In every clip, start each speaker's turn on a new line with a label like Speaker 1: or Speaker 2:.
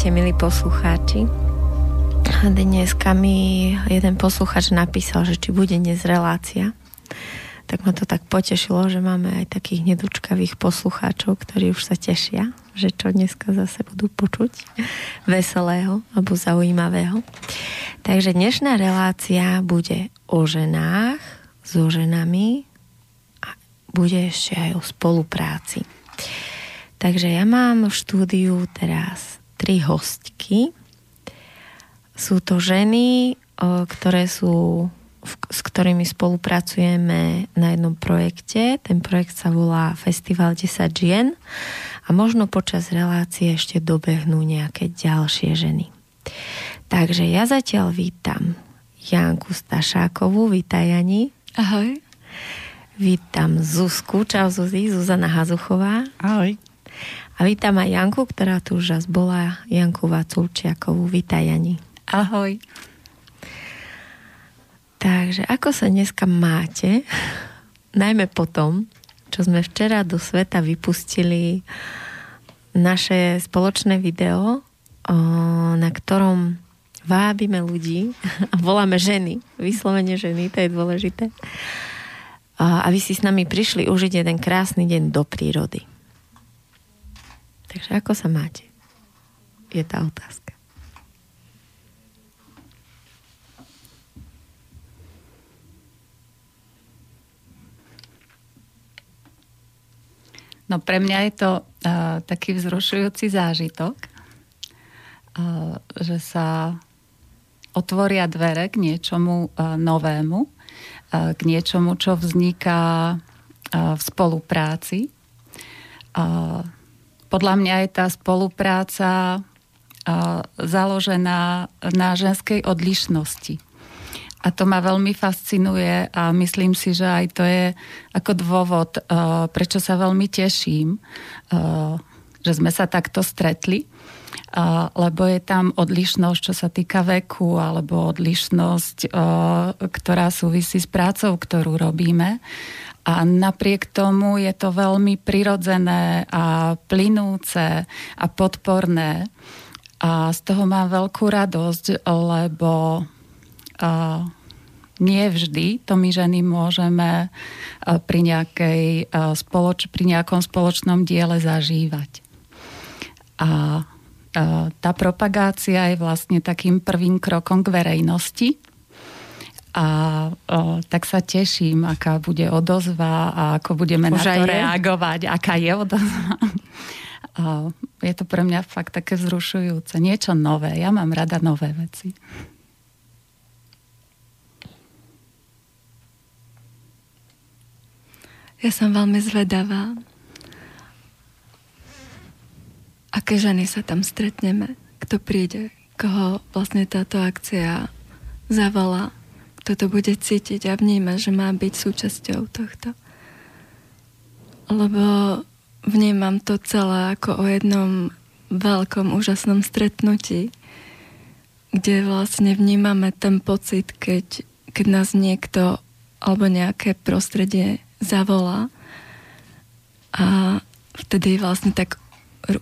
Speaker 1: Vítajte, milí poslucháči. Dneska mi jeden posluchač napísal, že či bude dnes relácia. Tak ma to tak potešilo, že máme aj takých nedočkavých poslucháčov, ktorí už sa tešia, že čo dneska zase budú počuť veselého alebo zaujímavého. Takže dnešná relácia bude o ženách, so ženami a bude ešte aj o spolupráci. Takže ja mám v štúdiu teraz tri hostky. Sú to ženy, ktoré sú, s ktorými spolupracujeme na jednom projekte. Ten projekt sa volá Festival 10 žien a možno počas relácie ešte dobehnú nejaké ďalšie ženy. Takže ja zatiaľ vítam Janku Stašákovú, vítaj Jani.
Speaker 2: Ahoj.
Speaker 1: Vítam Zuzku, čau Zuzi, Zuzana Hazuchová.
Speaker 3: Ahoj.
Speaker 1: A vítam aj Janku, ktorá tu už raz bola, Janku Vaculčiakovú. Vítaj, Jani.
Speaker 2: Ahoj.
Speaker 1: Takže ako sa dneska máte? Najmä potom, čo sme včera do sveta vypustili naše spoločné video, na ktorom vábime ľudí a voláme ženy, vyslovene ženy, to je dôležité. A vy si s nami prišli užiť jeden krásny deň do prírody. Takže ako sa máte? Je tá otázka.
Speaker 2: No pre mňa je to uh, taký vzrušujúci zážitok, uh, že sa otvoria dvere k niečomu uh, novému, uh, k niečomu, čo vzniká uh, v spolupráci. Uh, podľa mňa je tá spolupráca založená na ženskej odlišnosti. A to ma veľmi fascinuje a myslím si, že aj to je ako dôvod, prečo sa veľmi teším, že sme sa takto stretli, lebo je tam odlišnosť, čo sa týka veku, alebo odlišnosť, ktorá súvisí s prácou, ktorú robíme. A napriek tomu je to veľmi prirodzené a plynúce a podporné. A z toho mám veľkú radosť, lebo uh, nie vždy to my ženy môžeme uh, pri, nejakej, uh, spoloč, pri nejakom spoločnom diele zažívať. A tá propagácia je vlastne takým prvým krokom k verejnosti a o, tak sa teším, aká bude odozva a ako budeme Už na to je? reagovať, aká je odozva. O, je to pre mňa fakt také vzrušujúce. Niečo nové. Ja mám rada nové veci.
Speaker 4: Ja som veľmi zvedavá, aké ženy sa tam stretneme, kto príde, koho vlastne táto akcia zavolá kto to bude cítiť a vnímať, že má byť súčasťou tohto. Lebo vnímam to celé ako o jednom veľkom, úžasnom stretnutí, kde vlastne vnímame ten pocit, keď, keď nás niekto alebo nejaké prostredie zavolá a vtedy vlastne tak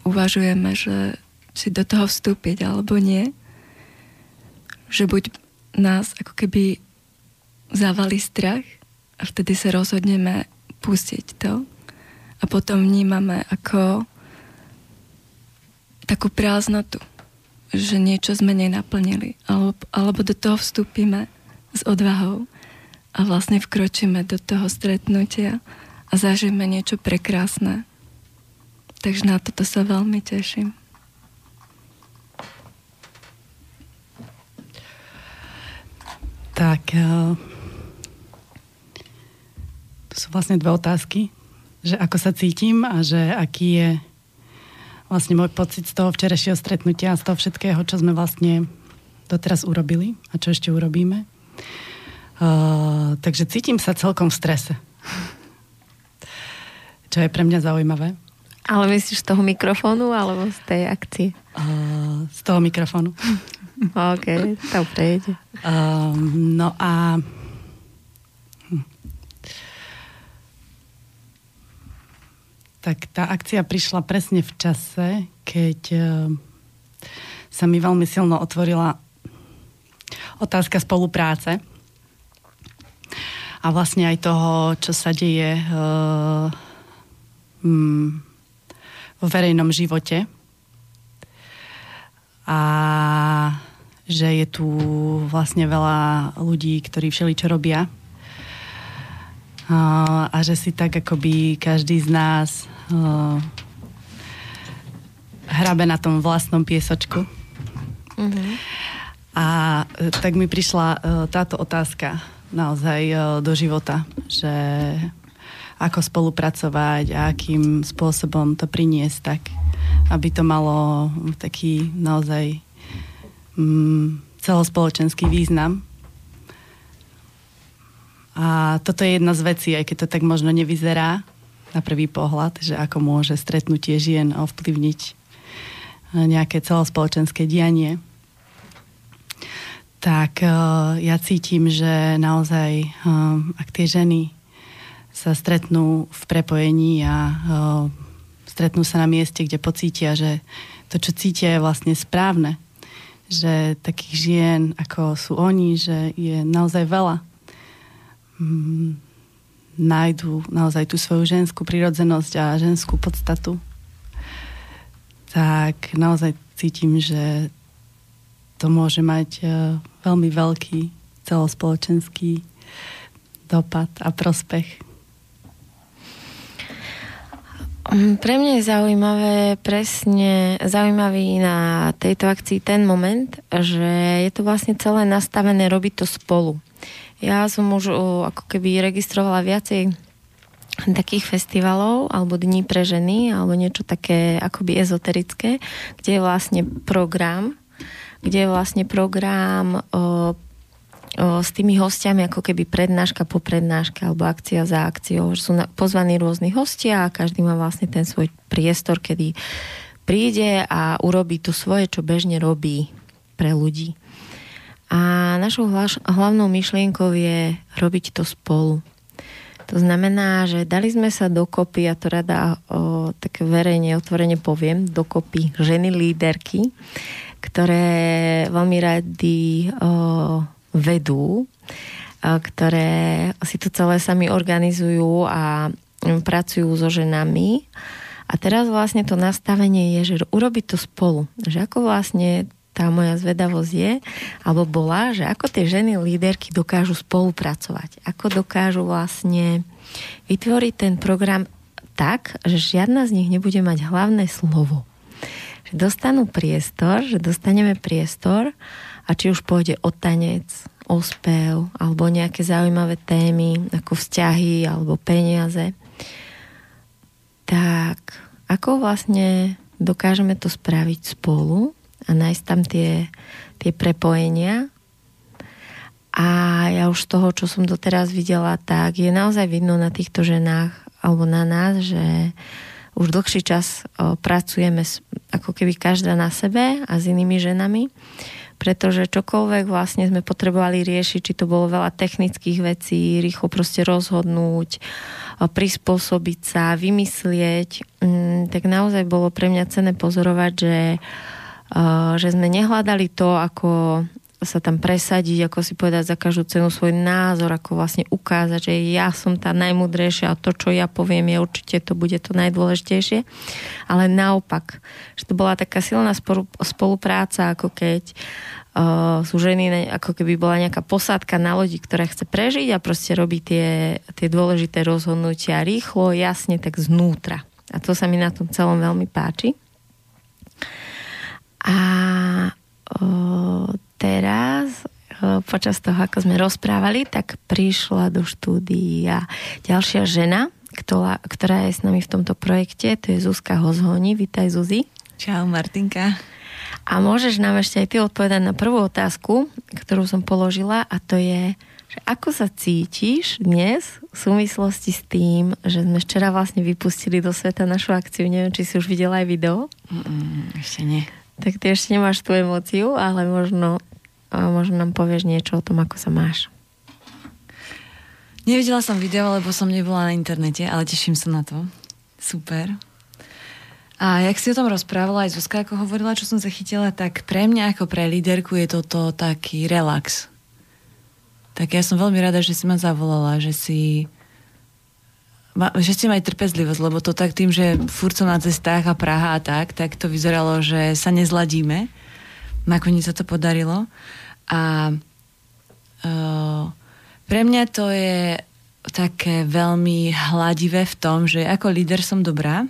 Speaker 4: uvažujeme, že či do toho vstúpiť alebo nie. Že buď nás ako keby zavali strach a vtedy sa rozhodneme pustiť to a potom vnímame ako takú prázdnotu, že niečo sme nenaplnili alebo, alebo do toho vstúpime s odvahou a vlastne vkročíme do toho stretnutia a zažijeme niečo prekrásne. Takže na toto sa veľmi teším.
Speaker 3: Tak, uh sú vlastne dve otázky. Že ako sa cítim a že aký je vlastne môj pocit z toho včerajšieho stretnutia a z toho všetkého, čo sme vlastne doteraz urobili a čo ešte urobíme. Uh, takže cítim sa celkom v strese. Čo je pre mňa zaujímavé.
Speaker 1: Ale myslíš z toho mikrofónu alebo z tej akcie?
Speaker 3: Uh, z toho mikrofónu.
Speaker 1: OK, to prejde.
Speaker 3: Uh, no a tak tá akcia prišla presne v čase, keď e, sa mi veľmi silno otvorila otázka spolupráce a vlastne aj toho, čo sa deje uh, mm, vo verejnom živote. A že je tu vlastne veľa ľudí, ktorí všeli čo robia. A že si tak akoby každý z nás uh, hrabe na tom vlastnom piesočku. Mm-hmm. A e, tak mi prišla uh, táto otázka naozaj do života, že ako spolupracovať a akým spôsobom to priniesť tak, aby to malo taký naozaj um, celospoločenský význam. A toto je jedna z vecí, aj keď to tak možno nevyzerá na prvý pohľad, že ako môže stretnutie žien ovplyvniť nejaké celospoločenské dianie, tak uh, ja cítim, že naozaj, uh, ak tie ženy sa stretnú v prepojení a stretnú sa na mieste, kde pocítia, že to, čo cítia, je vlastne správne. Že takých žien, ako sú oni, že je naozaj veľa. Mm, nájdu naozaj tú svoju ženskú prirodzenosť a ženskú podstatu tak naozaj cítim, že to môže mať uh, veľmi veľký celospoločenský dopad a prospech.
Speaker 1: Mm, pre mňa je zaujímavé presne, zaujímavý na tejto akcii ten moment, že je to vlastne celé nastavené robiť to spolu. Ja som už ako keby registrovala viacej takých festivalov alebo dní pre ženy alebo niečo také akoby ezoterické, kde je vlastne program, kde je vlastne program o, o, s tými hostiami ako keby prednáška po prednáške alebo akcia za akciou. Sú na, pozvaní rôzni hostia a každý má vlastne ten svoj priestor, kedy príde a urobí to svoje, čo bežne robí pre ľudí. A našou hlavnou myšlienkou je robiť to spolu. To znamená, že dali sme sa dokopy, a to rada o, tak verejne, otvorene poviem, dokopy ženy líderky, ktoré veľmi rady o, vedú, o, ktoré si to celé sami organizujú a pracujú so ženami. A teraz vlastne to nastavenie je, že urobiť to spolu. Že ako vlastne tá moja zvedavosť je, alebo bola, že ako tie ženy líderky dokážu spolupracovať. Ako dokážu vlastne vytvoriť ten program tak, že žiadna z nich nebude mať hlavné slovo. Že dostanú priestor, že dostaneme priestor a či už pôjde o tanec, o spev, alebo nejaké zaujímavé témy, ako vzťahy, alebo peniaze, tak ako vlastne dokážeme to spraviť spolu a nájsť tam tie, tie prepojenia. A ja už z toho, čo som doteraz videla, tak je naozaj vidno na týchto ženách alebo na nás, že už dlhší čas o, pracujeme ako keby každá na sebe a s inými ženami, pretože čokoľvek vlastne sme potrebovali riešiť, či to bolo veľa technických vecí, rýchlo proste rozhodnúť, o, prispôsobiť sa, vymyslieť, mm, tak naozaj bolo pre mňa cené pozorovať, že že sme nehľadali to, ako sa tam presadiť, ako si povedať za každú cenu svoj názor, ako vlastne ukázať, že ja som tá najmudrejšia a to, čo ja poviem, je určite to bude to najdôležitejšie. Ale naopak, že to bola taká silná spolupráca, ako keď uh, sú ženy, ako keby bola nejaká posádka na lodi, ktorá chce prežiť a proste robí tie, tie dôležité rozhodnutia rýchlo, jasne, tak znútra. A to sa mi na tom celom veľmi páči. A o, teraz o, počas toho, ako sme rozprávali, tak prišla do štúdia ďalšia žena, ktorá, ktorá je s nami v tomto projekte, to je Zuzka Hozhoni. Vítaj Zuzi.
Speaker 5: Čau Martinka.
Speaker 1: A môžeš nám ešte aj ty odpovedať na prvú otázku, ktorú som položila a to je, že ako sa cítiš dnes v súvislosti s tým, že sme včera vlastne vypustili do sveta našu akciu, neviem, či si už videla aj video?
Speaker 5: Mm, ešte nie
Speaker 1: tak ty ešte nemáš tú emóciu, ale možno, možno nám povieš niečo o tom, ako sa máš.
Speaker 5: Nevidela som video, lebo som nebola na internete, ale teším sa na to. Super. A jak si o tom rozprávala aj Zuzka, ako hovorila, čo som zachytila, tak pre mňa ako pre líderku je toto taký relax. Tak ja som veľmi rada, že si ma zavolala, že si že ste mali trpezlivosť, lebo to tak tým, že furt som na cestách a Praha a tak, tak to vyzeralo, že sa nezladíme. Nakoniec sa to podarilo. A uh, pre mňa to je také veľmi hladivé v tom, že ako líder som dobrá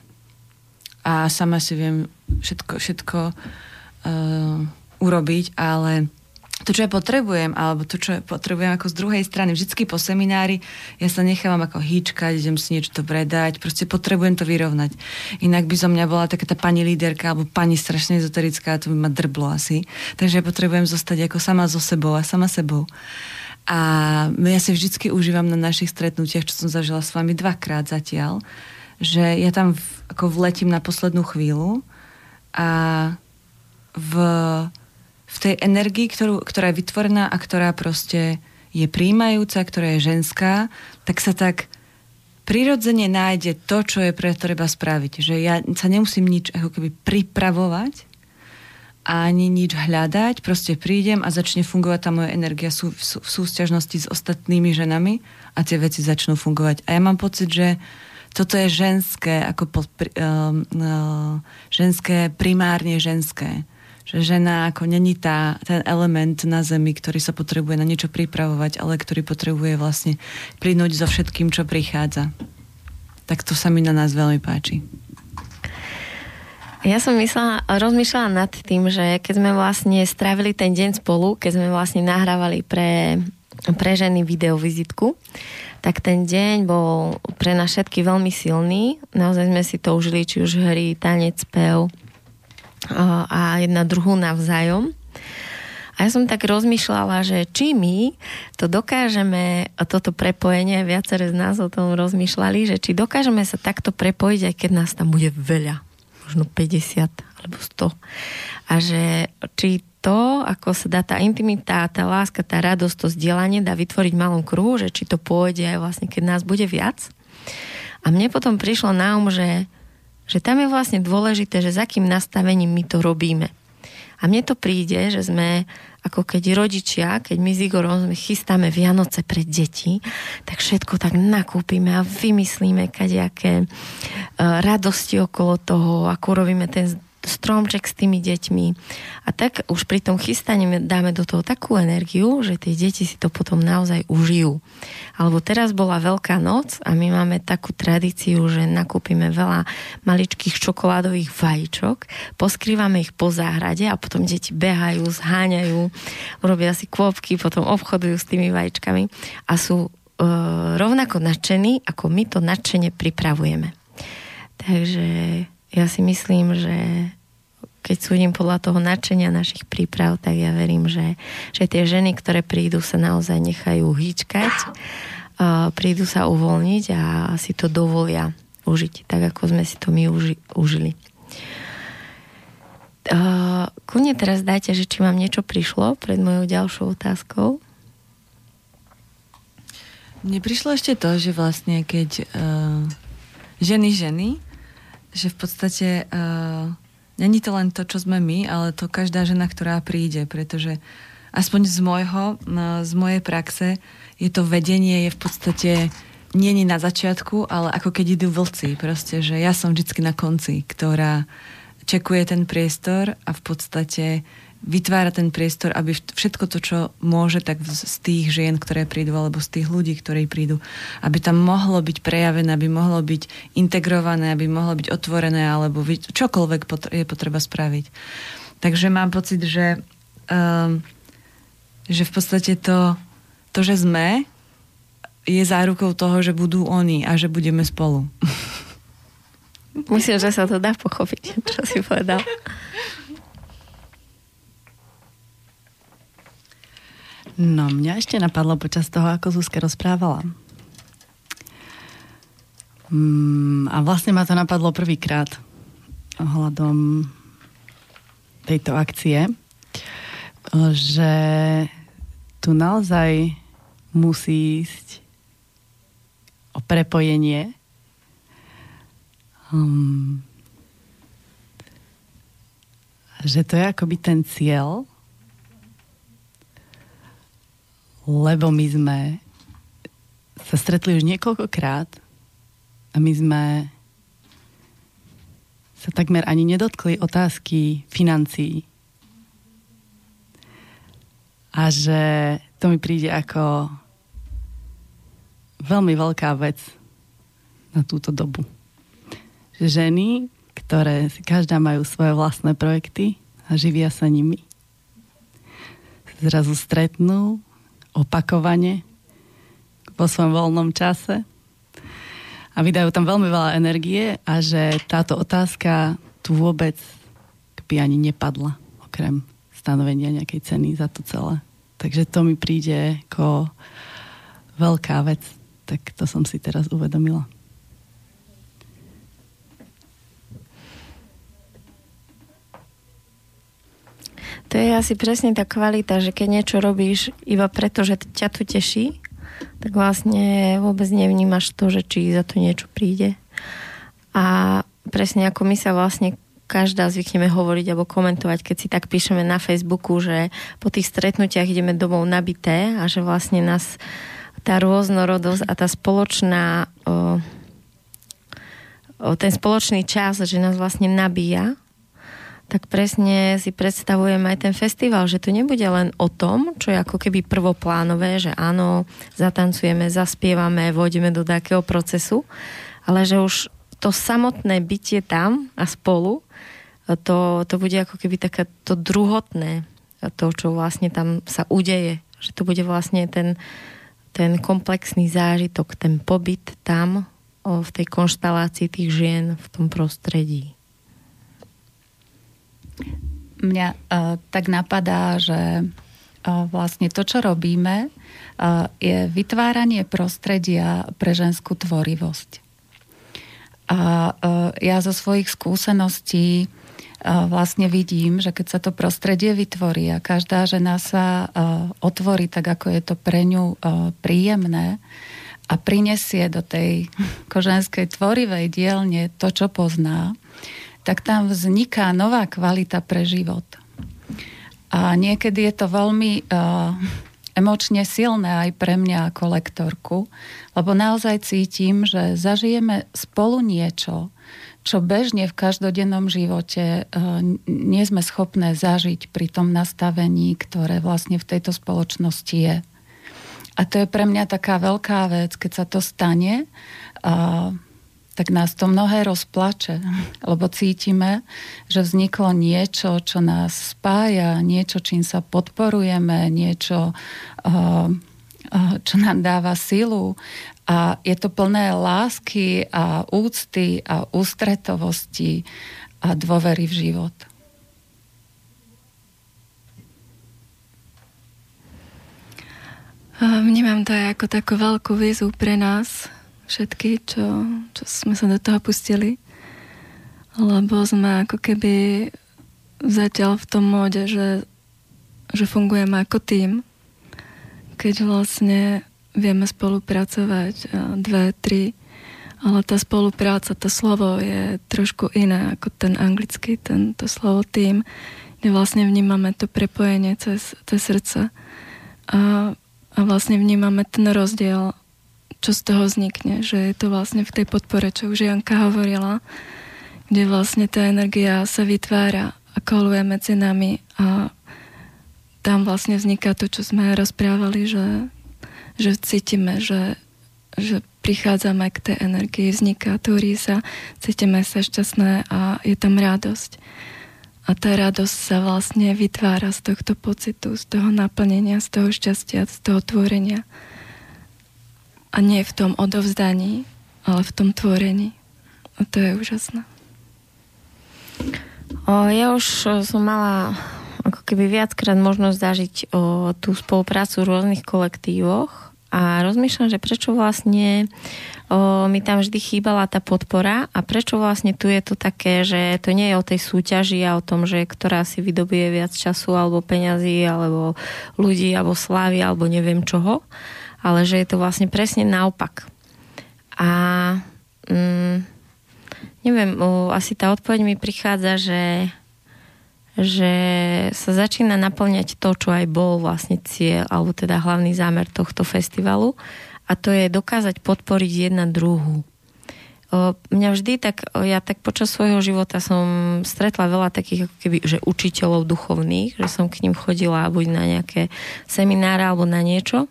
Speaker 5: a sama si viem všetko, všetko uh, urobiť, ale to, čo ja potrebujem, alebo to, čo ja potrebujem ako z druhej strany, vždycky po seminári, ja sa nechávam ako hýčkať, idem si niečo predať, proste potrebujem to vyrovnať. Inak by zo mňa bola taká tá pani líderka, alebo pani strašne ezoterická, to by ma drblo asi. Takže ja potrebujem zostať ako sama so sebou a sama sebou. A ja si vždycky užívam na našich stretnutiach, čo som zažila s vami dvakrát zatiaľ, že ja tam v, ako vletím na poslednú chvíľu a v v tej energii, ktorú, ktorá je vytvorená a ktorá proste je príjmajúca, ktorá je ženská, tak sa tak prirodzene nájde to, čo je pre treba spraviť. Že ja sa nemusím nič ako keby pripravovať, ani nič hľadať, proste prídem a začne fungovať tá moja energia sú, sú, v súťažnosti s ostatnými ženami a tie veci začnú fungovať. A ja mám pocit, že toto je ženské, ako pod, uh, uh, ženské, primárne ženské že žena ako není tá, ten element na zemi, ktorý sa potrebuje na niečo pripravovať, ale ktorý potrebuje vlastne plynúť so všetkým, čo prichádza. Tak to sa mi na nás veľmi páči.
Speaker 1: Ja som myslela, rozmýšľala nad tým, že keď sme vlastne strávili ten deň spolu, keď sme vlastne nahrávali pre, pre ženy videovizitku, tak ten deň bol pre nás všetky veľmi silný. Naozaj sme si to užili, či už hry, tanec, spev, a jedna druhú navzájom. A ja som tak rozmýšľala, že či my to dokážeme, toto prepojenie, viaceré z nás o tom rozmýšľali, že či dokážeme sa takto prepojiť, aj keď nás tam bude veľa, možno 50 alebo 100. A že či to, ako sa dá tá intimita, tá láska, tá radosť, to zdieľanie dá vytvoriť malom kruhu, že či to pôjde aj vlastne, keď nás bude viac. A mne potom prišlo na um, že že tam je vlastne dôležité, že s akým nastavením my to robíme. A mne to príde, že sme ako keď rodičia, keď my s Igorom chystáme Vianoce pre deti, tak všetko tak nakúpime a vymyslíme kadejaké uh, radosti okolo toho, ako robíme ten stromček s tými deťmi. A tak už pri tom chystaní dáme do toho takú energiu, že tie deti si to potom naozaj užijú. Alebo teraz bola Veľká noc a my máme takú tradíciu, že nakúpime veľa maličkých čokoládových vajíčok, poskrývame ich po záhrade a potom deti behajú, zháňajú, robia si kôpky, potom obchodujú s tými vajíčkami a sú e, rovnako nadšení, ako my to nadšene pripravujeme. Takže ja si myslím, že keď súdim podľa toho nadšenia našich príprav, tak ja verím, že, že tie ženy, ktoré prídu, sa naozaj nechajú hýčkať, prídu sa uvoľniť a si to dovolia užiť, tak ako sme si to my uži, užili. Kune teraz dajte, že či vám niečo prišlo pred mojou ďalšou otázkou.
Speaker 5: Mne prišlo ešte to, že vlastne keď uh, ženy ženy, že v podstate uh, Není to len to, čo sme my, ale to každá žena, ktorá príde, pretože aspoň z môjho, no, z mojej praxe, je to vedenie je v podstate nie na začiatku, ale ako keď idú vlci. Proste, že ja som vždycky na konci, ktorá čekuje ten priestor a v podstate vytvára ten priestor, aby všetko to, čo môže, tak z tých žien, ktoré prídu, alebo z tých ľudí, ktorí prídu, aby tam mohlo byť prejavené, aby mohlo byť integrované, aby mohlo byť otvorené, alebo čokoľvek je potreba spraviť. Takže mám pocit, že, um, že v podstate to, to, že sme, je zárukou toho, že budú oni a že budeme spolu.
Speaker 1: Myslím, že sa to dá pochopiť, čo si povedal.
Speaker 3: No, mňa ešte napadlo počas toho, ako Zuzka rozprávala. Mm, a vlastne ma to napadlo prvýkrát ohľadom tejto akcie, že tu naozaj musí ísť o prepojenie um, že to je akoby ten cieľ, lebo my sme sa stretli už niekoľkokrát a my sme sa takmer ani nedotkli otázky financií. A že to mi príde ako veľmi veľká vec na túto dobu. Že ženy, ktoré si každá majú svoje vlastné projekty a živia sa nimi, zrazu stretnú opakovane vo svojom voľnom čase a vydajú tam veľmi veľa energie a že táto otázka tu vôbec by ani nepadla, okrem stanovenia nejakej ceny za to celé. Takže to mi príde ako veľká vec, tak to som si teraz uvedomila.
Speaker 1: To je asi presne tá kvalita, že keď niečo robíš iba preto, že ťa to teší, tak vlastne vôbec nevnímaš to, že či za to niečo príde. A presne ako my sa vlastne každá zvykneme hovoriť alebo komentovať, keď si tak píšeme na Facebooku, že po tých stretnutiach ideme domov nabité a že vlastne nás tá rôznorodosť a tá spoločná o, o, ten spoločný čas, že nás vlastne nabíja tak presne si predstavujem aj ten festival, že to nebude len o tom, čo je ako keby prvoplánové, že áno, zatancujeme, zaspievame, vojdeme do takého procesu, ale že už to samotné bytie tam a spolu, to, to bude ako keby také to druhotné, to, čo vlastne tam sa udeje. Že to bude vlastne ten, ten komplexný zážitok, ten pobyt tam v tej konštalácii tých žien v tom prostredí.
Speaker 2: Mňa uh, tak napadá, že uh, vlastne to, čo robíme, uh, je vytváranie prostredia pre ženskú tvorivosť. A uh, ja zo svojich skúseností uh, vlastne vidím, že keď sa to prostredie vytvorí a každá žena sa uh, otvorí tak, ako je to pre ňu uh, príjemné a prinesie do tej koženskej tvorivej dielne to, čo pozná, tak tam vzniká nová kvalita pre život. A niekedy je to veľmi uh, emočne silné aj pre mňa ako lektorku, lebo naozaj cítim, že zažijeme spolu niečo, čo bežne v každodennom živote uh, nie sme schopné zažiť pri tom nastavení, ktoré vlastne v tejto spoločnosti je. A to je pre mňa taká veľká vec, keď sa to stane. Uh, tak nás to mnohé rozplače, lebo cítime, že vzniklo niečo, čo nás spája, niečo, čím sa podporujeme, niečo, eh, eh, čo nám dáva silu a je to plné lásky a úcty a ústretovosti a dôvery v život.
Speaker 4: Vnímam to aj ako takú veľkú výzvu pre nás, všetky, čo, čo sme sa do toho pustili. Lebo sme ako keby zatiaľ v tom móde, že, že fungujeme ako tým, keď vlastne vieme spolupracovať dve, tri, ale tá spolupráca, to slovo je trošku iné ako ten anglický, ten, to slovo tým, kde vlastne vnímame to prepojenie cez, cez srdce. A, a vlastne vnímame ten rozdiel čo z toho vznikne, že je to vlastne v tej podpore, čo už Janka hovorila, kde vlastne tá energia sa vytvára a koluje medzi nami a tam vlastne vzniká to, čo sme rozprávali, že, že cítime, že, že prichádzame k tej energii, vzniká, tvorí sa, cítime sa šťastné a je tam radosť. A tá radosť sa vlastne vytvára z tohto pocitu, z toho naplnenia, z toho šťastia, z toho tvorenia. A nie v tom odovzdaní, ale v tom tvorení. A to je úžasné.
Speaker 1: O, ja už som mala ako keby viackrát možnosť zažiť o, tú spoluprácu v rôznych kolektívoch a rozmýšľam, že prečo vlastne o, mi tam vždy chýbala tá podpora a prečo vlastne tu je to také, že to nie je o tej súťaži a o tom, že ktorá si vydobie viac času alebo peňazí alebo ľudí alebo slávy alebo neviem čoho, ale že je to vlastne presne naopak. A mm, neviem, asi tá odpoveď mi prichádza, že, že sa začína naplňať to, čo aj bol vlastne cieľ, alebo teda hlavný zámer tohto festivalu a to je dokázať podporiť jedna druhú. Mňa vždy tak, ja tak počas svojho života som stretla veľa takých ako keby, že učiteľov duchovných, že som k ním chodila buď na nejaké semináre alebo na niečo.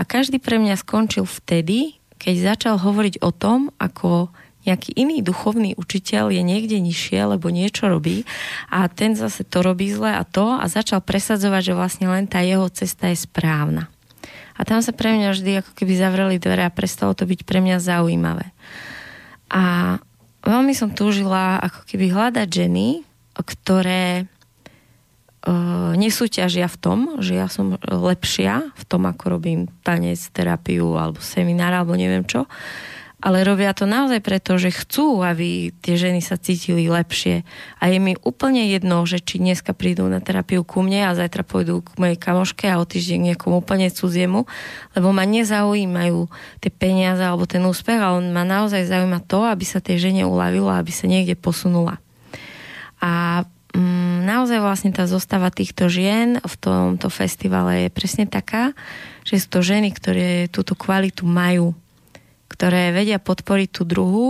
Speaker 1: A každý pre mňa skončil vtedy, keď začal hovoriť o tom, ako nejaký iný duchovný učiteľ je niekde nižšie, lebo niečo robí a ten zase to robí zle a to a začal presadzovať, že vlastne len tá jeho cesta je správna. A tam sa pre mňa vždy ako keby zavreli dvere a prestalo to byť pre mňa zaujímavé. A veľmi som túžila ako keby hľadať ženy, ktoré nesúťažia v tom, že ja som lepšia v tom, ako robím tanec, terapiu alebo seminár alebo neviem čo, ale robia to naozaj preto, že chcú, aby tie ženy sa cítili lepšie. A je mi úplne jedno, že či dneska prídu na terapiu ku mne a zajtra pôjdu k mojej kamoške a o týždeň niekomu úplne cudziemu, lebo ma nezaujímajú tie peniaze alebo ten úspech, ale ma naozaj zaujíma to, aby sa tej žene uľavilo, aby sa niekde posunula. A naozaj vlastne tá zostava týchto žien v tomto festivale je presne taká, že sú to ženy, ktoré túto kvalitu majú ktoré vedia podporiť tú druhú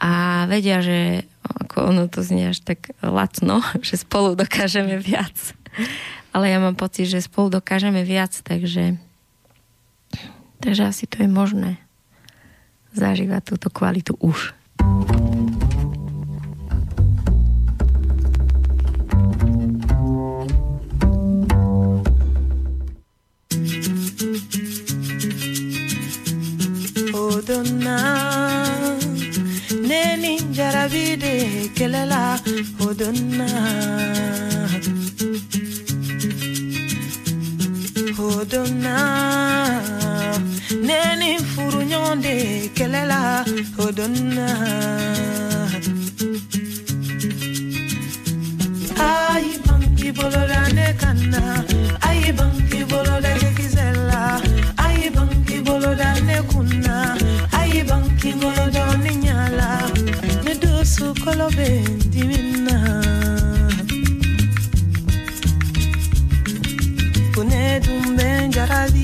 Speaker 1: a vedia, že ako ono to znie až tak lacno, že spolu dokážeme viac. Ale ja mám pocit, že spolu dokážeme viac, takže, takže asi to je možné zažívať túto kvalitu už. Jarabide kelela hodonna hodonna neni furu ɲɔgɔnde kelela hodonna ayi bangi boloda ne kanna ayi bangi boloda kekisela ayi bangi boloda ne kunna kingolo doni nyala ne sukolobe ndimina kunedumbe njarabi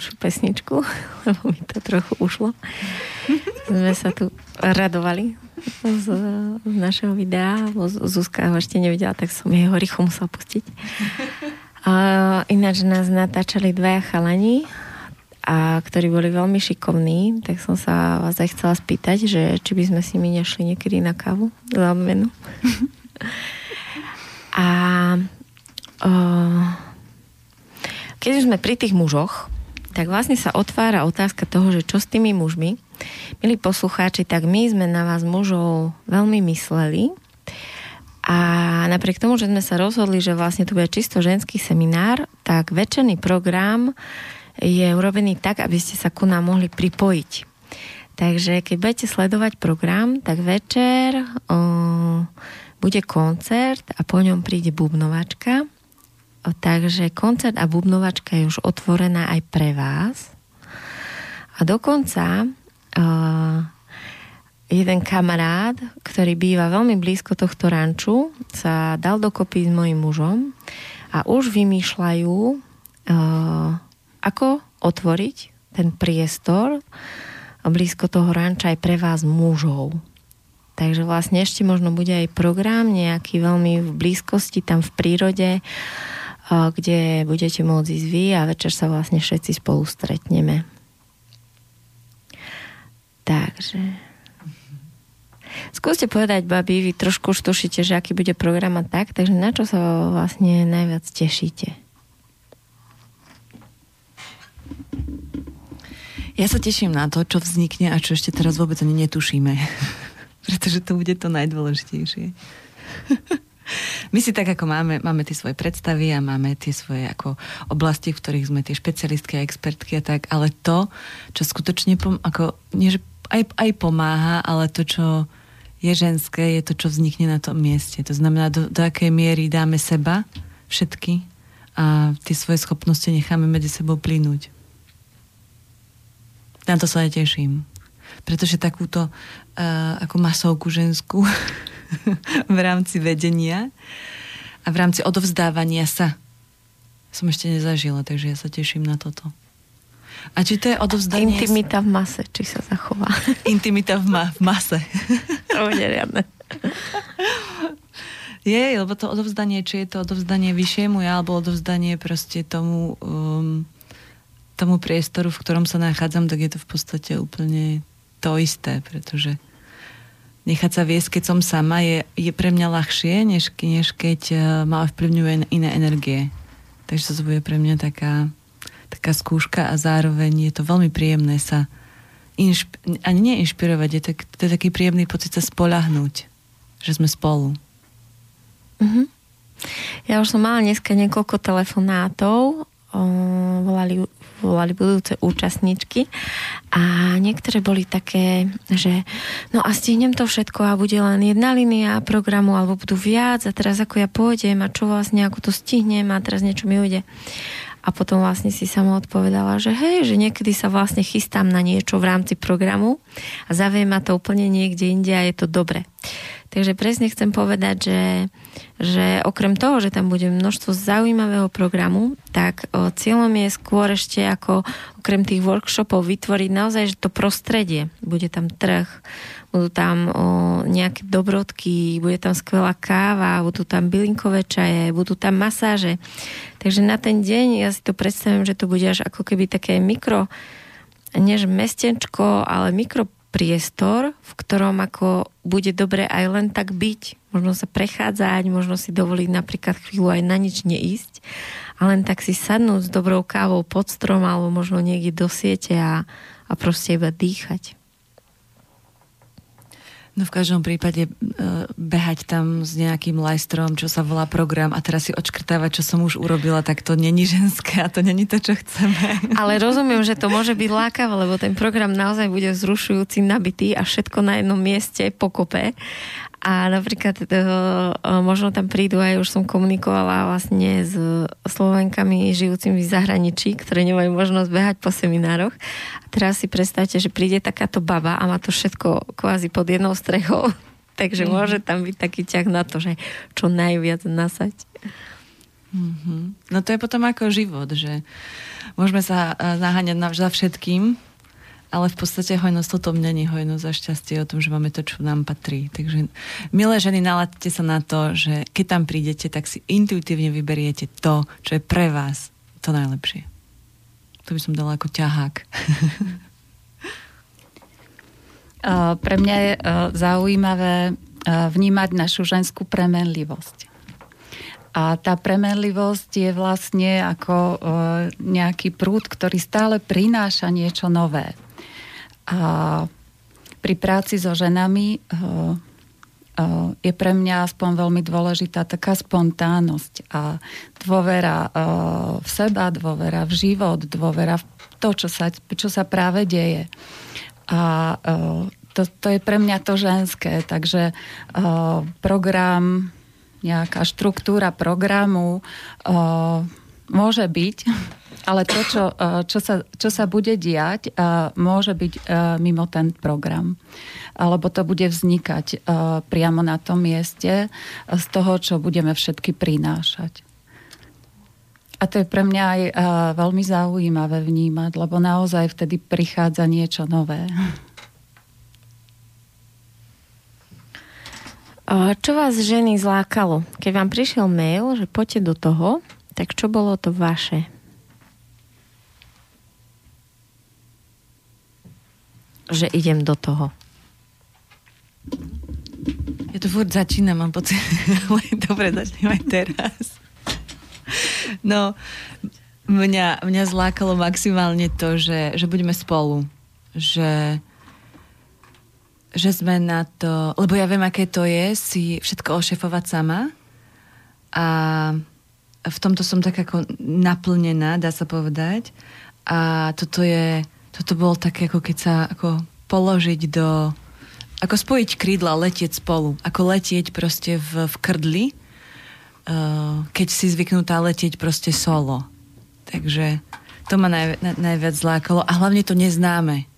Speaker 1: reklama na ďalšiu pesničku, lebo mi to trochu ušlo. Sme sa tu radovali z, z našeho videa, Zuzka ho ešte nevidela, tak som jeho rýchlo musela pustiť. A ináč nás natáčali dvaja chalani, a ktorí boli veľmi šikovní, tak som sa vás aj chcela spýtať, že či by sme si my nešli niekedy na kávu za menu. a o, keď už sme pri tých mužoch, tak vlastne sa otvára otázka toho, že čo s tými mužmi. Milí poslucháči, tak my sme na vás mužov veľmi mysleli a napriek tomu, že sme sa rozhodli, že vlastne tu bude čisto ženský seminár, tak večerný program je urobený tak, aby ste sa ku nám mohli pripojiť. Takže keď budete sledovať program, tak večer o, bude koncert a po ňom príde bubnovačka Takže koncert a bubnovačka je už otvorená aj pre vás. A dokonca uh, jeden kamarát, ktorý býva veľmi blízko tohto ranču, sa dal dokopy s mojim mužom a už vymýšľajú, uh, ako otvoriť ten priestor blízko toho ranča aj pre vás mužov. Takže vlastne ešte možno bude aj program nejaký veľmi v blízkosti tam v prírode, kde budete môcť ísť vy a večer sa vlastne všetci spolu stretneme. Takže... Skúste povedať, babi, vy trošku už tušíte, že aký bude program a tak, takže na čo sa vlastne najviac tešíte?
Speaker 5: Ja sa teším na to, čo vznikne a čo ešte teraz vôbec ani netušíme. Pretože to bude to najdôležitejšie. My si tak ako máme, máme tie svoje predstavy a máme tie svoje ako oblasti, v ktorých sme tie špecialistky a expertky a tak, ale to, čo skutočne pom- ako, nie, že aj, aj pomáha, ale to, čo je ženské, je to, čo vznikne na tom mieste. To znamená, do, do akej miery dáme seba, všetky, a tie svoje schopnosti necháme medzi sebou plynúť. Na to sa aj teším. Pretože takúto uh, ako masovku ženskú v rámci vedenia a v rámci odovzdávania sa som ešte nezažila, takže ja sa teším na toto. A či to je odovzdanie...
Speaker 1: Intimita v mase, či sa zachová.
Speaker 5: Intimita v, ma- v mase.
Speaker 1: To bude riadne.
Speaker 5: Je, lebo to odovzdanie, či je to odovzdanie vyššiemu ja, alebo odovzdanie proste tomu, um, tomu priestoru, v ktorom sa nachádzam, tak je to v podstate úplne to isté, pretože nechať sa viesť, keď som sama, je, je pre mňa ľahšie, než, než keď uh, ma ovplyvňuje iné energie. Takže to bude pre mňa taká, taká skúška a zároveň je to veľmi príjemné sa inšp- ani neinšpirovať, je to, to je taký príjemný pocit sa spolahnúť, že sme spolu.
Speaker 1: Mm-hmm. Ja už som mala dneska niekoľko telefonátov, o, volali volali budúce účastníčky a niektoré boli také, že no a stihnem to všetko a bude len jedna línia programu alebo budú viac a teraz ako ja pôjdem a čo vlastne, ako to stihnem a teraz niečo mi ujde. A potom vlastne si sama odpovedala, že hej, že niekedy sa vlastne chystám na niečo v rámci programu a zavie ma to úplne niekde inde a je to dobre. Takže presne chcem povedať, že, že okrem toho, že tam bude množstvo zaujímavého programu, tak o, cieľom je skôr ešte ako okrem tých workshopov vytvoriť naozaj že to prostredie. Bude tam trh, budú tam o, nejaké dobrodky, bude tam skvelá káva, budú tam bylinkové čaje, budú tam masáže. Takže na ten deň ja si to predstavím, že to bude až ako keby také mikro, než mestenčko, ale mikro priestor, v ktorom ako bude dobre aj len tak byť. Možno sa prechádzať, možno si dovoliť napríklad chvíľu aj na nič neísť a len tak si sadnúť s dobrou kávou pod strom alebo možno niekde do siete a, a proste iba dýchať.
Speaker 5: No v každom prípade uh, behať tam s nejakým lajstrom, čo sa volá program a teraz si odškrtávať, čo som už urobila, tak to není ženské a to není to, čo chceme.
Speaker 1: Ale rozumiem, že to môže byť lákavé, lebo ten program naozaj bude vzrušujúci, nabitý a všetko na jednom mieste pokope a napríklad to, e, možno tam prídu aj, už som komunikovala vlastne s Slovenkami žijúcimi v zahraničí, ktoré nemajú možnosť behať po seminároch. A teraz si predstavte, že príde takáto baba a má to všetko kvázi pod jednou strechou. Takže mm-hmm. môže tam byť taký ťah na to, že čo najviac nasať.
Speaker 5: Mm-hmm. No to je potom ako život, že môžeme sa naháňať za všetkým, ale v podstate hojnosť toto není hojnosť a šťastie o tom, že máme to, čo nám patrí. Takže milé ženy, naladte sa na to, že keď tam prídete, tak si intuitívne vyberiete to, čo je pre vás to najlepšie. To by som dala ako ťahák.
Speaker 2: Pre mňa je zaujímavé vnímať našu ženskú premenlivosť. A tá premenlivosť je vlastne ako nejaký prúd, ktorý stále prináša niečo nové. A pri práci so ženami je pre mňa aspoň veľmi dôležitá taká spontánnosť a dôvera v seba, dôvera v život, dôvera v to, čo sa, čo sa práve deje. A to, to je pre mňa to ženské, takže program, nejaká štruktúra programu môže byť, ale to, čo, čo, sa, čo sa bude diať, môže byť mimo ten program alebo to bude vznikať priamo na tom mieste z toho, čo budeme všetky prinášať. A to je pre mňa aj veľmi zaujímavé vnímať, lebo naozaj vtedy prichádza niečo nové.
Speaker 1: Čo vás ženy zlákalo? Keď vám prišiel mail, že poďte do toho, tak čo bolo to vaše? Že idem do toho.
Speaker 5: Ja to furt začínam, mám pocit. Dobre, začnem aj teraz. No, mňa, mňa zlákalo maximálne to, že, že budeme spolu. Že, že sme na to... Lebo ja viem, aké to je si všetko ošefovať sama. A v tomto som tak ako naplnená, dá sa povedať. A toto je... Toto bolo také, ako keď sa ako položiť do ako spojiť krídla, letieť spolu. Ako letieť proste v, v krdli, uh, keď si zvyknutá letieť proste solo. Takže to ma naj, na, najviac zlákalo. A hlavne to neznáme.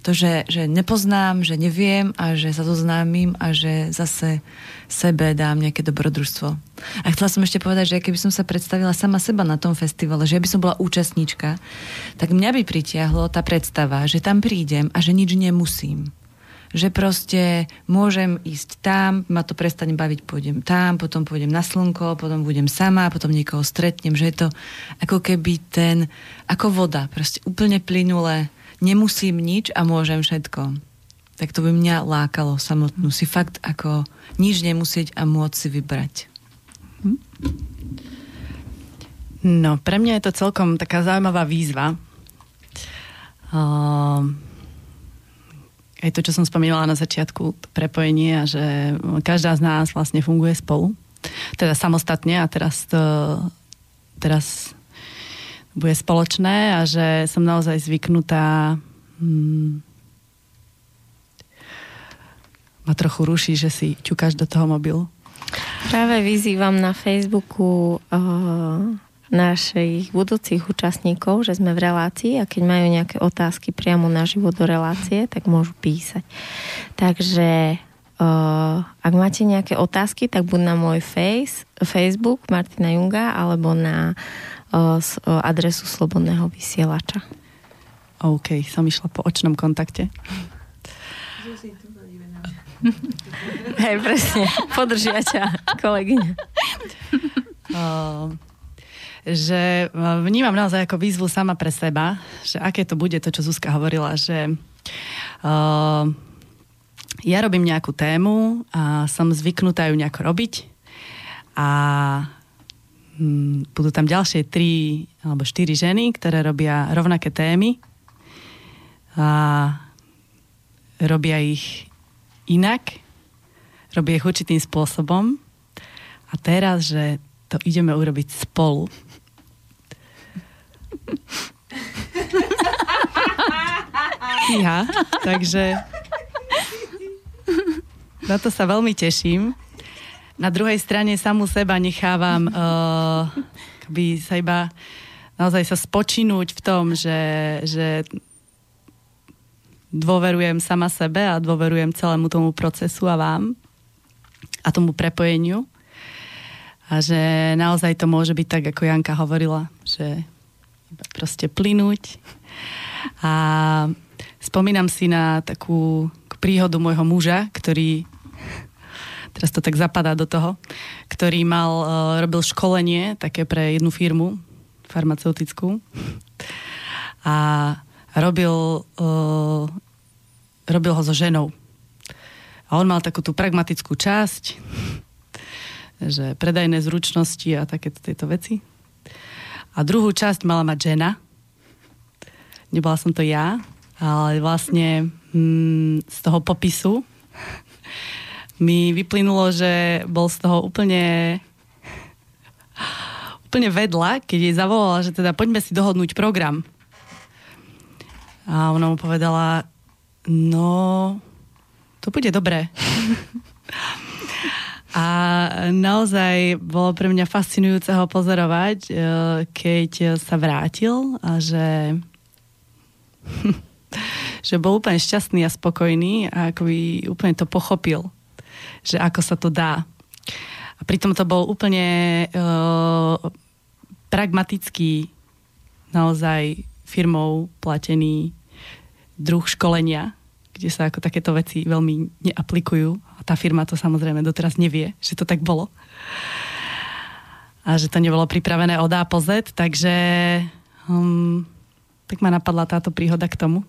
Speaker 5: To, že, že nepoznám, že neviem a že sa zoznámim a že zase sebe dám nejaké dobrodružstvo. A chcela som ešte povedať, že keby som sa predstavila sama seba na tom festivale, že ja by som bola účastníčka, tak mňa by pritiahlo tá predstava, že tam prídem a že nič nemusím že proste môžem ísť tam, ma to prestane baviť, pôjdem tam, potom pôjdem na slnko, potom budem sama, potom niekoho stretnem, že je to ako keby ten, ako voda, proste úplne plynulé, nemusím nič a môžem všetko. Tak to by mňa lákalo samotnú, si fakt ako nič nemusieť a môcť si vybrať.
Speaker 3: No, pre mňa je to celkom taká zaujímavá výzva. Uh, aj to, čo som spomínala na začiatku, prepojenie a že každá z nás vlastne funguje spolu. Teda samostatne a teraz to, teraz bude spoločné a že som naozaj zvyknutá hmm, ma trochu ruší, že si ťukáš do toho mobilu.
Speaker 1: Práve vyzývam na Facebooku uh, našich budúcich účastníkov, že sme v relácii a keď majú nejaké otázky priamo na život do relácie, tak môžu písať. Takže uh, ak máte nejaké otázky, tak buď na môj face, Facebook Martina Junga alebo na adresu Slobodného vysielača.
Speaker 3: OK, som išla po očnom kontakte.
Speaker 1: Hej, presne. Podržia ťa, kolegyňa.
Speaker 3: Uh, že e, vnímam naozaj ako výzvu sama pre seba, že aké to bude to, čo Zuzka hovorila, že uh, ja robím nejakú tému a som zvyknutá ju nejako robiť a budú tam ďalšie tri alebo štyri ženy, ktoré robia rovnaké témy a robia ich inak, robia ich určitým spôsobom a teraz, že to ideme urobiť spolu Ja, takže na to sa veľmi teším. Na druhej strane samú seba nechávam uh, by sa iba naozaj sa spočinúť v tom, že, že dôverujem sama sebe a dôverujem celému tomu procesu a vám a tomu prepojeniu. A že naozaj to môže byť tak, ako Janka hovorila, že iba proste plynúť. A spomínam si na takú príhodu môjho muža, ktorý teraz to tak zapadá do toho, ktorý mal, uh, robil školenie také pre jednu firmu farmaceutickú a robil, uh, robil ho so ženou. A on mal takú tú pragmatickú časť, že predajné zručnosti a takéto tieto veci. A druhú časť mala mať žena. Nebola som to ja, ale vlastne mm, z toho popisu mi vyplynulo, že bol z toho úplne úplne vedľa, keď jej zavolala, že teda poďme si dohodnúť program. A ona mu povedala, no, to bude dobré. A naozaj bolo pre mňa fascinujúce ho pozorovať, e, keď sa vrátil a že, že bol úplne šťastný a spokojný a ako by úplne to pochopil, že ako sa to dá. A pritom to bol úplne uh, pragmatický, naozaj firmou platený druh školenia, kde sa ako takéto veci veľmi neaplikujú. A tá firma to samozrejme doteraz nevie, že to tak bolo. A že to nebolo pripravené od A po Z, takže um, tak ma napadla táto príhoda k tomu,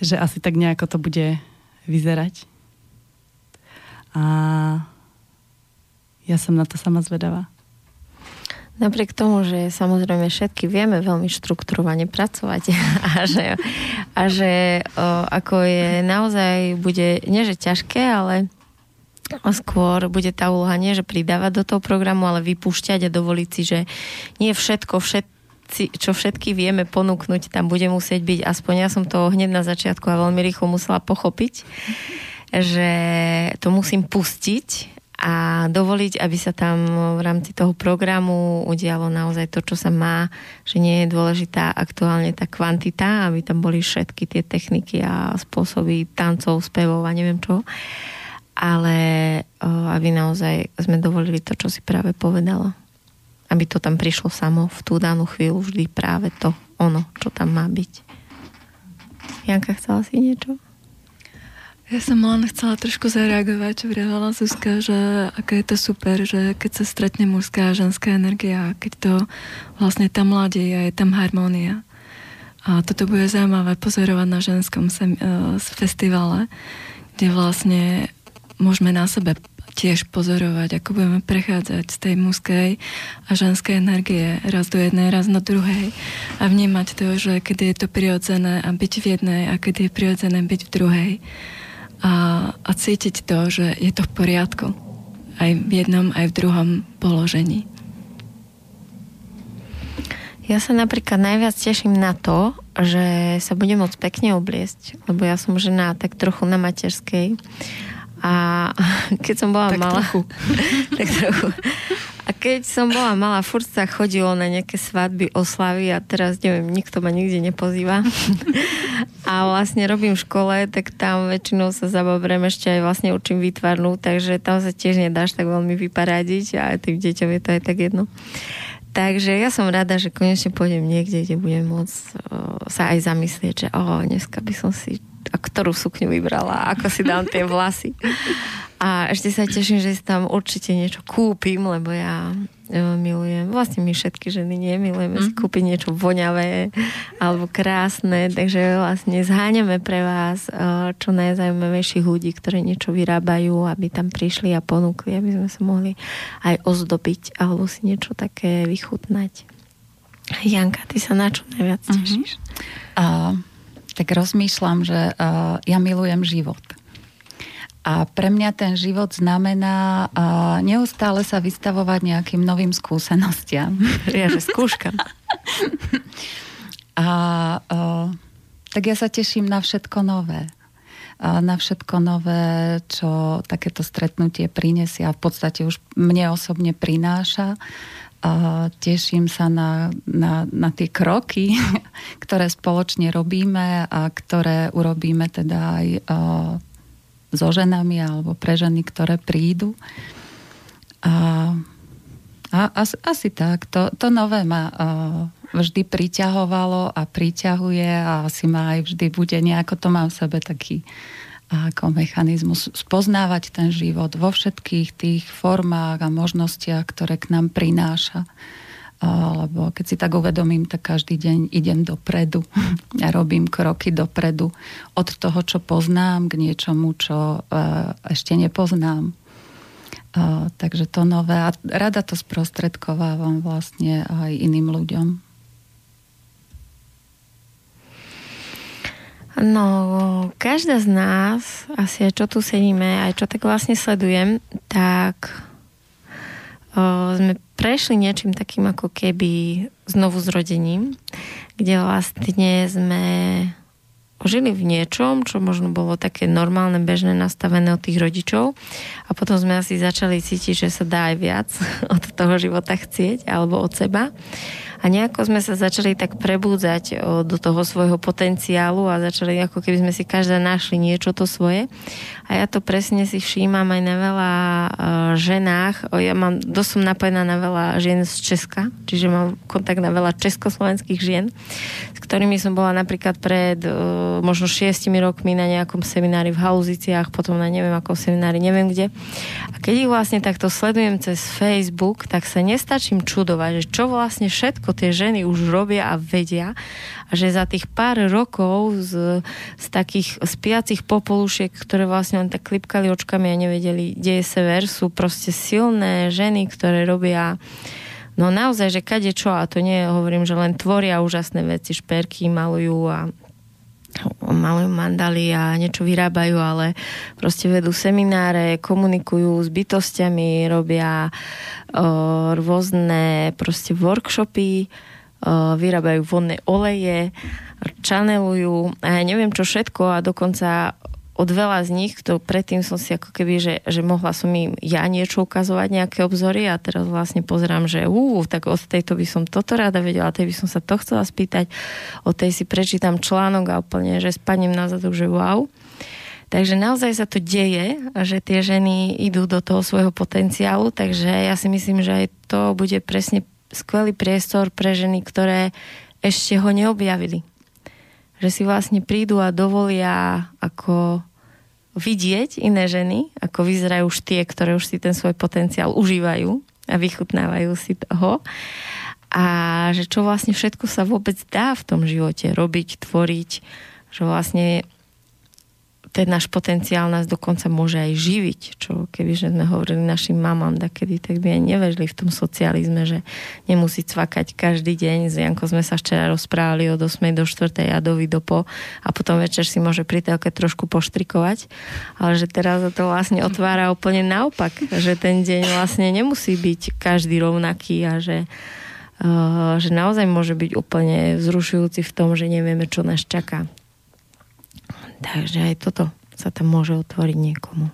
Speaker 3: že asi tak nejako to bude vyzerať. A ja som na to sama zvedavá.
Speaker 1: Napriek tomu, že samozrejme všetky vieme veľmi štruktúrovane pracovať a že, a že o, ako je naozaj, bude, nie že ťažké, ale skôr bude tá úloha nie, že pridávať do toho programu, ale vypúšťať a dovoliť si, že nie všetko, všetci, čo všetky vieme ponúknuť, tam bude musieť byť, aspoň ja som to hneď na začiatku a veľmi rýchlo musela pochopiť, že to musím pustiť a dovoliť, aby sa tam v rámci toho programu udialo naozaj to, čo sa má, že nie je dôležitá aktuálne tá kvantita, aby tam boli všetky tie techniky a spôsoby tancov, spevov a neviem čo, ale aby naozaj sme dovolili to, čo si práve povedala. Aby to tam prišlo samo v tú danú chvíľu vždy práve to ono, čo tam má byť. Janka, chcela si niečo?
Speaker 4: Ja som len chcela trošku zareagovať, čo vravala Zuzka, že aké je to super, že keď sa stretne mužská a ženská energia, keď to vlastne tam mladí a je tam harmónia. A toto bude zaujímavé pozorovať na ženskom sem, uh, festivale, kde vlastne môžeme na sebe tiež pozorovať, ako budeme prechádzať z tej mužskej a ženskej energie raz do jednej, raz do druhej a vnímať to, že kedy je to prirodzené a byť v jednej a kedy je prirodzené byť v druhej a, a cítiť to, že je to v poriadku. Aj v jednom, aj v druhom položení.
Speaker 1: Ja sa napríklad najviac teším na to, že sa budem môcť pekne obliesť, lebo ja som žena tak trochu na materskej a keď som bola tak malá... Trochu. tak trochu. A keď som bola malá, furt sa chodilo na nejaké svadby, oslavy a teraz neviem, nikto ma nikde nepozýva. a vlastne robím v škole, tak tam väčšinou sa zababrem ešte aj vlastne učím výtvarnú, takže tam sa tiež nedáš tak veľmi vyparadiť a tým deťom je to aj tak jedno. Takže ja som rada, že konečne pôjdem niekde, kde budem môcť sa aj zamyslieť, že oh, dneska by som si a ktorú sukňu vybrala, ako si dám tie vlasy. A ešte sa teším, že si tam určite niečo kúpim, lebo ja e, milujem, vlastne my všetky ženy nemilujeme si mhm. kúpiť niečo voňavé alebo krásne, takže vlastne zháňame pre vás e, čo najzaujímavejších ľudí, ktorí niečo vyrábajú, aby tam prišli a ponúkli, aby sme sa mohli aj ozdobiť alebo si niečo také vychutnať. Janka, ty sa na čo najviac mhm. tešíš?
Speaker 2: Mm-hmm. Uh, tak rozmýšľam, že uh, ja milujem život. A pre mňa ten život znamená uh, neustále sa vystavovať nejakým novým skúsenostiam.
Speaker 1: Ja, že skúška.
Speaker 2: a uh, tak ja sa teším na všetko nové. Na všetko nové, čo takéto stretnutie prinesie a v podstate už mne osobne prináša. Uh, teším sa na, na, na tie kroky, ktoré spoločne robíme a ktoré urobíme teda aj so ženami alebo pre ženy, ktoré prídu. A, a asi, asi tak. To, to nové ma vždy priťahovalo a priťahuje a asi ma aj vždy bude nejako to mám v sebe taký ako mechanizmus spoznávať ten život vo všetkých tých formách a možnostiach, ktoré k nám prináša. Lebo keď si tak uvedomím, tak každý deň idem dopredu a robím kroky dopredu od toho, čo poznám, k niečomu, čo e, ešte nepoznám. Takže to nové a rada to sprostredkovávam vlastne aj iným ľuďom.
Speaker 1: No, každá z nás, asi aj čo tu sedíme, aj čo tak vlastne sledujem, tak o, sme prešli niečím takým ako keby znovu zrodením, kde vlastne sme žili v niečom, čo možno bolo také normálne, bežné, nastavené od tých rodičov. A potom sme asi začali cítiť, že sa dá aj viac od toho života chcieť alebo od seba a nejako sme sa začali tak prebúdzať do toho svojho potenciálu a začali ako keby sme si každá našli niečo to svoje. A ja to presne si všímam aj na veľa ženách. Ja mám, dosť som napojená na veľa žien z Česka, čiže mám kontakt na veľa československých žien, s ktorými som bola napríklad pred možno šiestimi rokmi na nejakom seminári v Haluziciach, potom na neviem akom seminári, neviem kde. A keď ich vlastne takto sledujem cez Facebook, tak sa nestačím čudovať, že čo vlastne všetko všetko tie ženy už robia a vedia že za tých pár rokov z, z takých spiacich popolušiek, ktoré vlastne len tak klipkali očkami a nevedeli, kde je sever, sú proste silné ženy, ktoré robia no naozaj, že kade čo a to nie hovorím, že len tvoria úžasné veci, šperky malujú a malujú mandaly a niečo vyrábajú, ale proste vedú semináre, komunikujú s bytostiami, robia o, rôzne proste workshopy, o, vyrábajú vodné oleje, čanelujú a ja neviem čo všetko a dokonca od veľa z nich, to predtým som si ako keby, že, že mohla som im ja niečo ukazovať, nejaké obzory a teraz vlastne pozerám, že ú, tak od tejto by som toto rada vedela, tej by som sa to chcela spýtať, od tej si prečítam článok a úplne, že spadnem na zadok, že wow. Takže naozaj sa to deje, že tie ženy idú do toho svojho potenciálu, takže ja si myslím, že aj to bude presne skvelý priestor pre ženy, ktoré ešte ho neobjavili že si vlastne prídu a dovolia ako vidieť iné ženy, ako vyzerajú už tie, ktoré už si ten svoj potenciál užívajú a vychutnávajú si toho. A že čo vlastne všetko sa vôbec dá v tom živote robiť, tvoriť, že vlastne ten náš potenciál nás dokonca môže aj živiť, čo keby sme hovorili našim mamám kedy, tak by aj nevežli v tom socializme, že nemusí cvakať každý deň. Z Janko sme sa včera rozprávali od 8. do 4. a do po a potom večer si môže pri telke trošku poštrikovať, ale že teraz to vlastne otvára úplne naopak, že ten deň vlastne nemusí byť každý rovnaký a že Uh, že naozaj môže byť úplne vzrušujúci v tom, že nevieme, čo nás čaká. Takže aj toto sa tam môže otvoriť niekomu.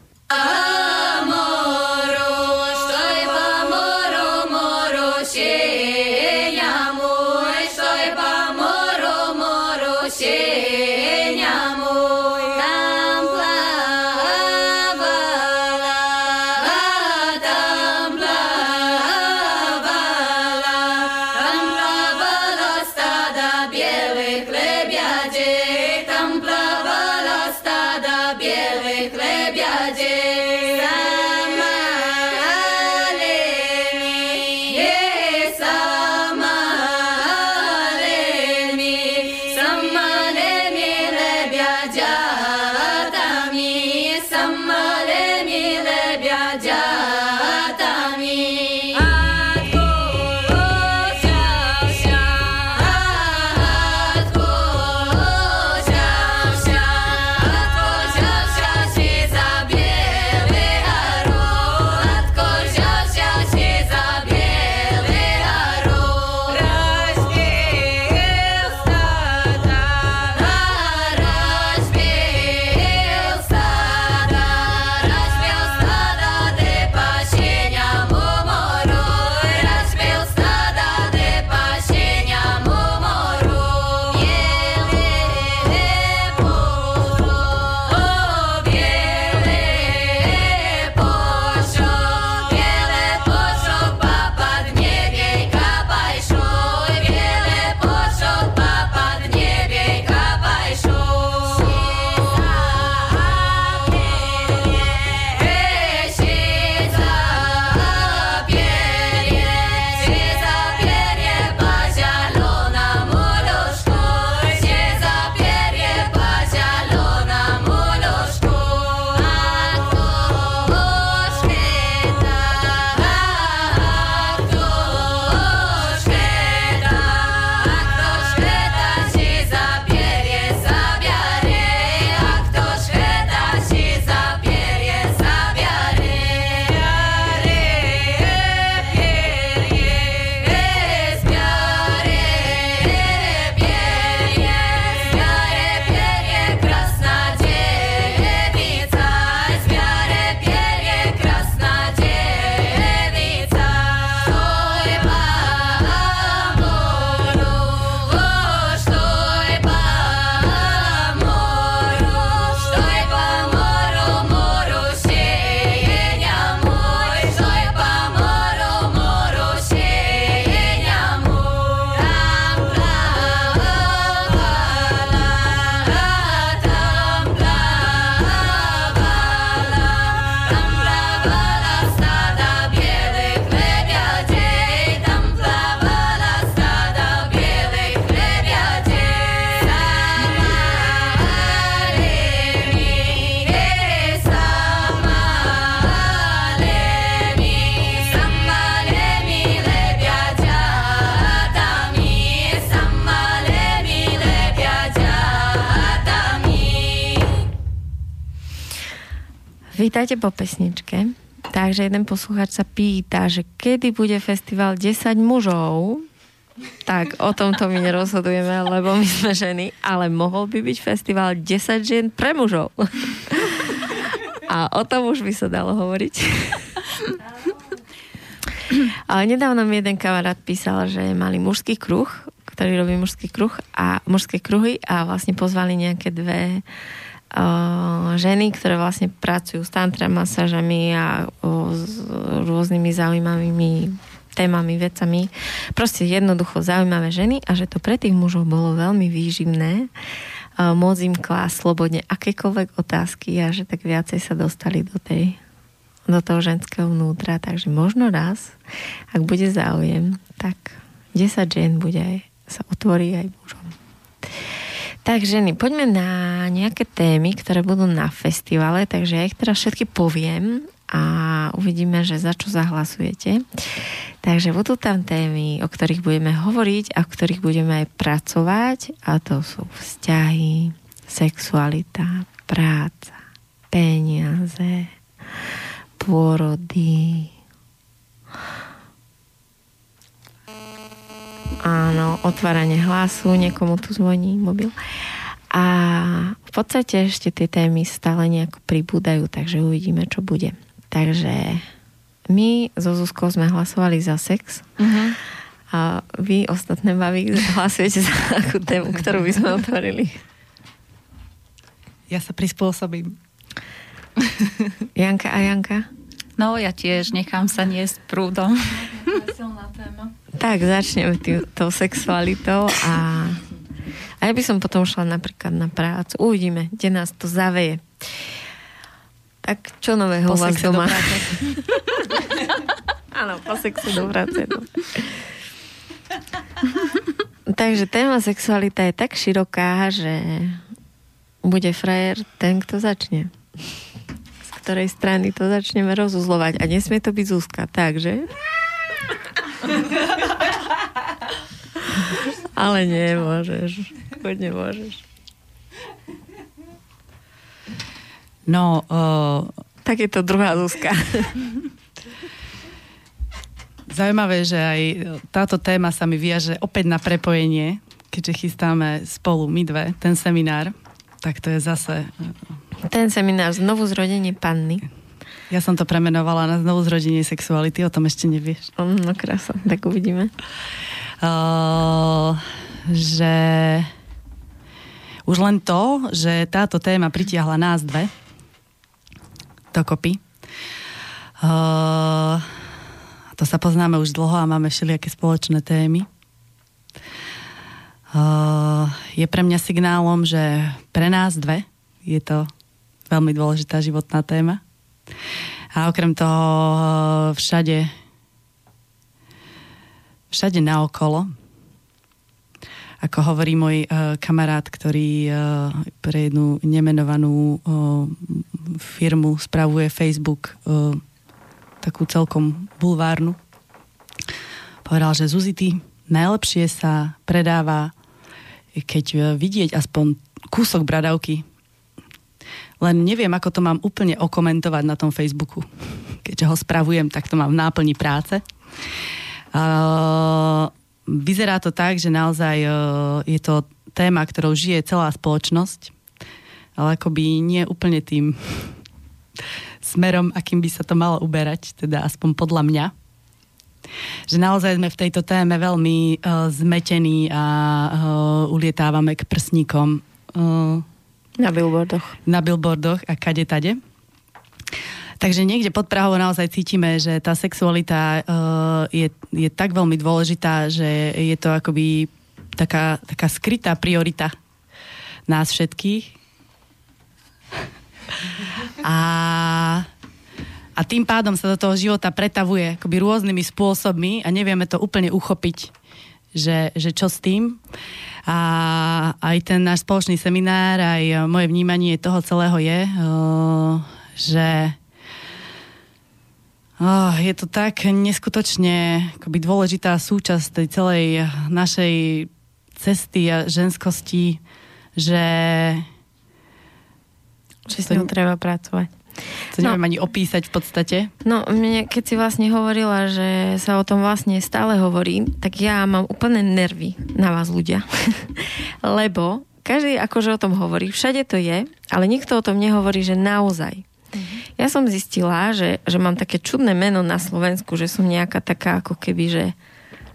Speaker 1: Vítajte po pesničke. Takže jeden posluchač sa pýta, že kedy bude festival 10 mužov, tak o tomto my nerozhodujeme, lebo my sme ženy, ale mohol by byť festival 10 žien pre mužov. A o tom už by sa dalo hovoriť. Ale nedávno mi jeden kamarát písal, že mali mužský kruh, ktorý robí mužský kruh a mužské kruhy a vlastne pozvali nejaké dve ženy, ktoré vlastne pracujú s tantra masážami a o, s rôznymi zaujímavými témami, vecami. Proste jednoducho zaujímavé ženy a že to pre tých mužov bolo veľmi výživné môcť im klásť slobodne akékoľvek otázky a že tak viacej sa dostali do tej do toho ženského vnútra, takže možno raz, ak bude záujem, tak 10 žien bude aj, sa otvorí aj mužom. Tak ženy, poďme na nejaké témy, ktoré budú na festivale, takže ja ich teraz všetky poviem a uvidíme, že za čo zahlasujete. Takže budú tam témy, o ktorých budeme hovoriť a o ktorých budeme aj pracovať a to sú vzťahy, sexualita, práca, peniaze, pôrody, Áno, otváranie hlasu, niekomu tu zvoní mobil. A v podstate ešte tie témy stále nejako pribúdajú, takže uvidíme, čo bude. Takže my so Zuzkou sme hlasovali za sex. Uh-huh. A vy ostatné baví hlasujete za akú tému, ktorú by sme otvorili.
Speaker 3: Ja sa prispôsobím.
Speaker 1: Janka a Janka?
Speaker 2: No, ja tiež nechám sa niesť prúdom.
Speaker 4: Silná téma.
Speaker 1: Tak, začneme tým, tou sexualitou a, a ja by som potom šla napríklad na prácu. Uvidíme, kde nás to zaveje. Tak čo nového po vás doma? Áno, po sexe do práce. No. Takže téma sexualita je tak široká, že bude frajer ten, kto začne ktorej strany to začneme rozuzlovať. A nesmie to byť Zuzka, takže... Ale nie, môžeš. Chodne môžeš.
Speaker 3: No, uh...
Speaker 1: tak je to druhá Zuzka.
Speaker 3: Zaujímavé, že aj táto téma sa mi viaže opäť na prepojenie, keďže chystáme spolu my dve ten seminár, tak to je zase
Speaker 1: ten seminár Znovu zrodenie panny.
Speaker 3: Ja som to premenovala na znovu zrodenie sexuality, o tom ešte nevieš.
Speaker 1: No krása, tak uvidíme.
Speaker 3: Uh, že už len to, že táto téma pritiahla nás dve dokopy. Uh, to sa poznáme už dlho a máme všelijaké spoločné témy. Uh, je pre mňa signálom, že pre nás dve je to veľmi dôležitá životná téma. A okrem toho všade všade naokolo ako hovorí môj uh, kamarát, ktorý uh, pre jednu nemenovanú uh, firmu spravuje Facebook uh, takú celkom bulvárnu. Povedal, že Zuzity najlepšie sa predáva, keď uh, vidieť aspoň kúsok bradavky len neviem, ako to mám úplne okomentovať na tom Facebooku. Keďže ho spravujem, tak to mám v náplni práce. Uh, vyzerá to tak, že naozaj uh, je to téma, ktorou žije celá spoločnosť, ale akoby nie úplne tým smerom, akým by sa to malo uberať, teda aspoň podľa mňa. Že naozaj sme v tejto téme veľmi uh, zmetení a uh, ulietávame k prsníkom. Uh,
Speaker 1: na billboardoch.
Speaker 3: Na billboardoch a kade tade. Takže niekde pod Prahou naozaj cítime, že tá sexualita uh, je, je tak veľmi dôležitá, že je to akoby taká, taká skrytá priorita nás všetkých. A, a tým pádom sa do toho života pretavuje akoby rôznymi spôsobmi a nevieme to úplne uchopiť, že, že čo s tým. A aj ten náš spoločný seminár, aj moje vnímanie toho celého je, že Oh, je to tak neskutočne akoby dôležitá súčasť tej celej našej cesty a ženskosti, že...
Speaker 1: Že s ňou treba pracovať.
Speaker 3: To neviem no, ani opísať v podstate.
Speaker 1: No, mne, keď si vlastne hovorila, že sa o tom vlastne stále hovorí, tak ja mám úplne nervy na vás ľudia. Lebo každý akože o tom hovorí, všade to je, ale nikto o tom nehovorí, že naozaj. Mm-hmm. Ja som zistila, že, že mám také čudné meno na Slovensku, že som nejaká taká ako keby, že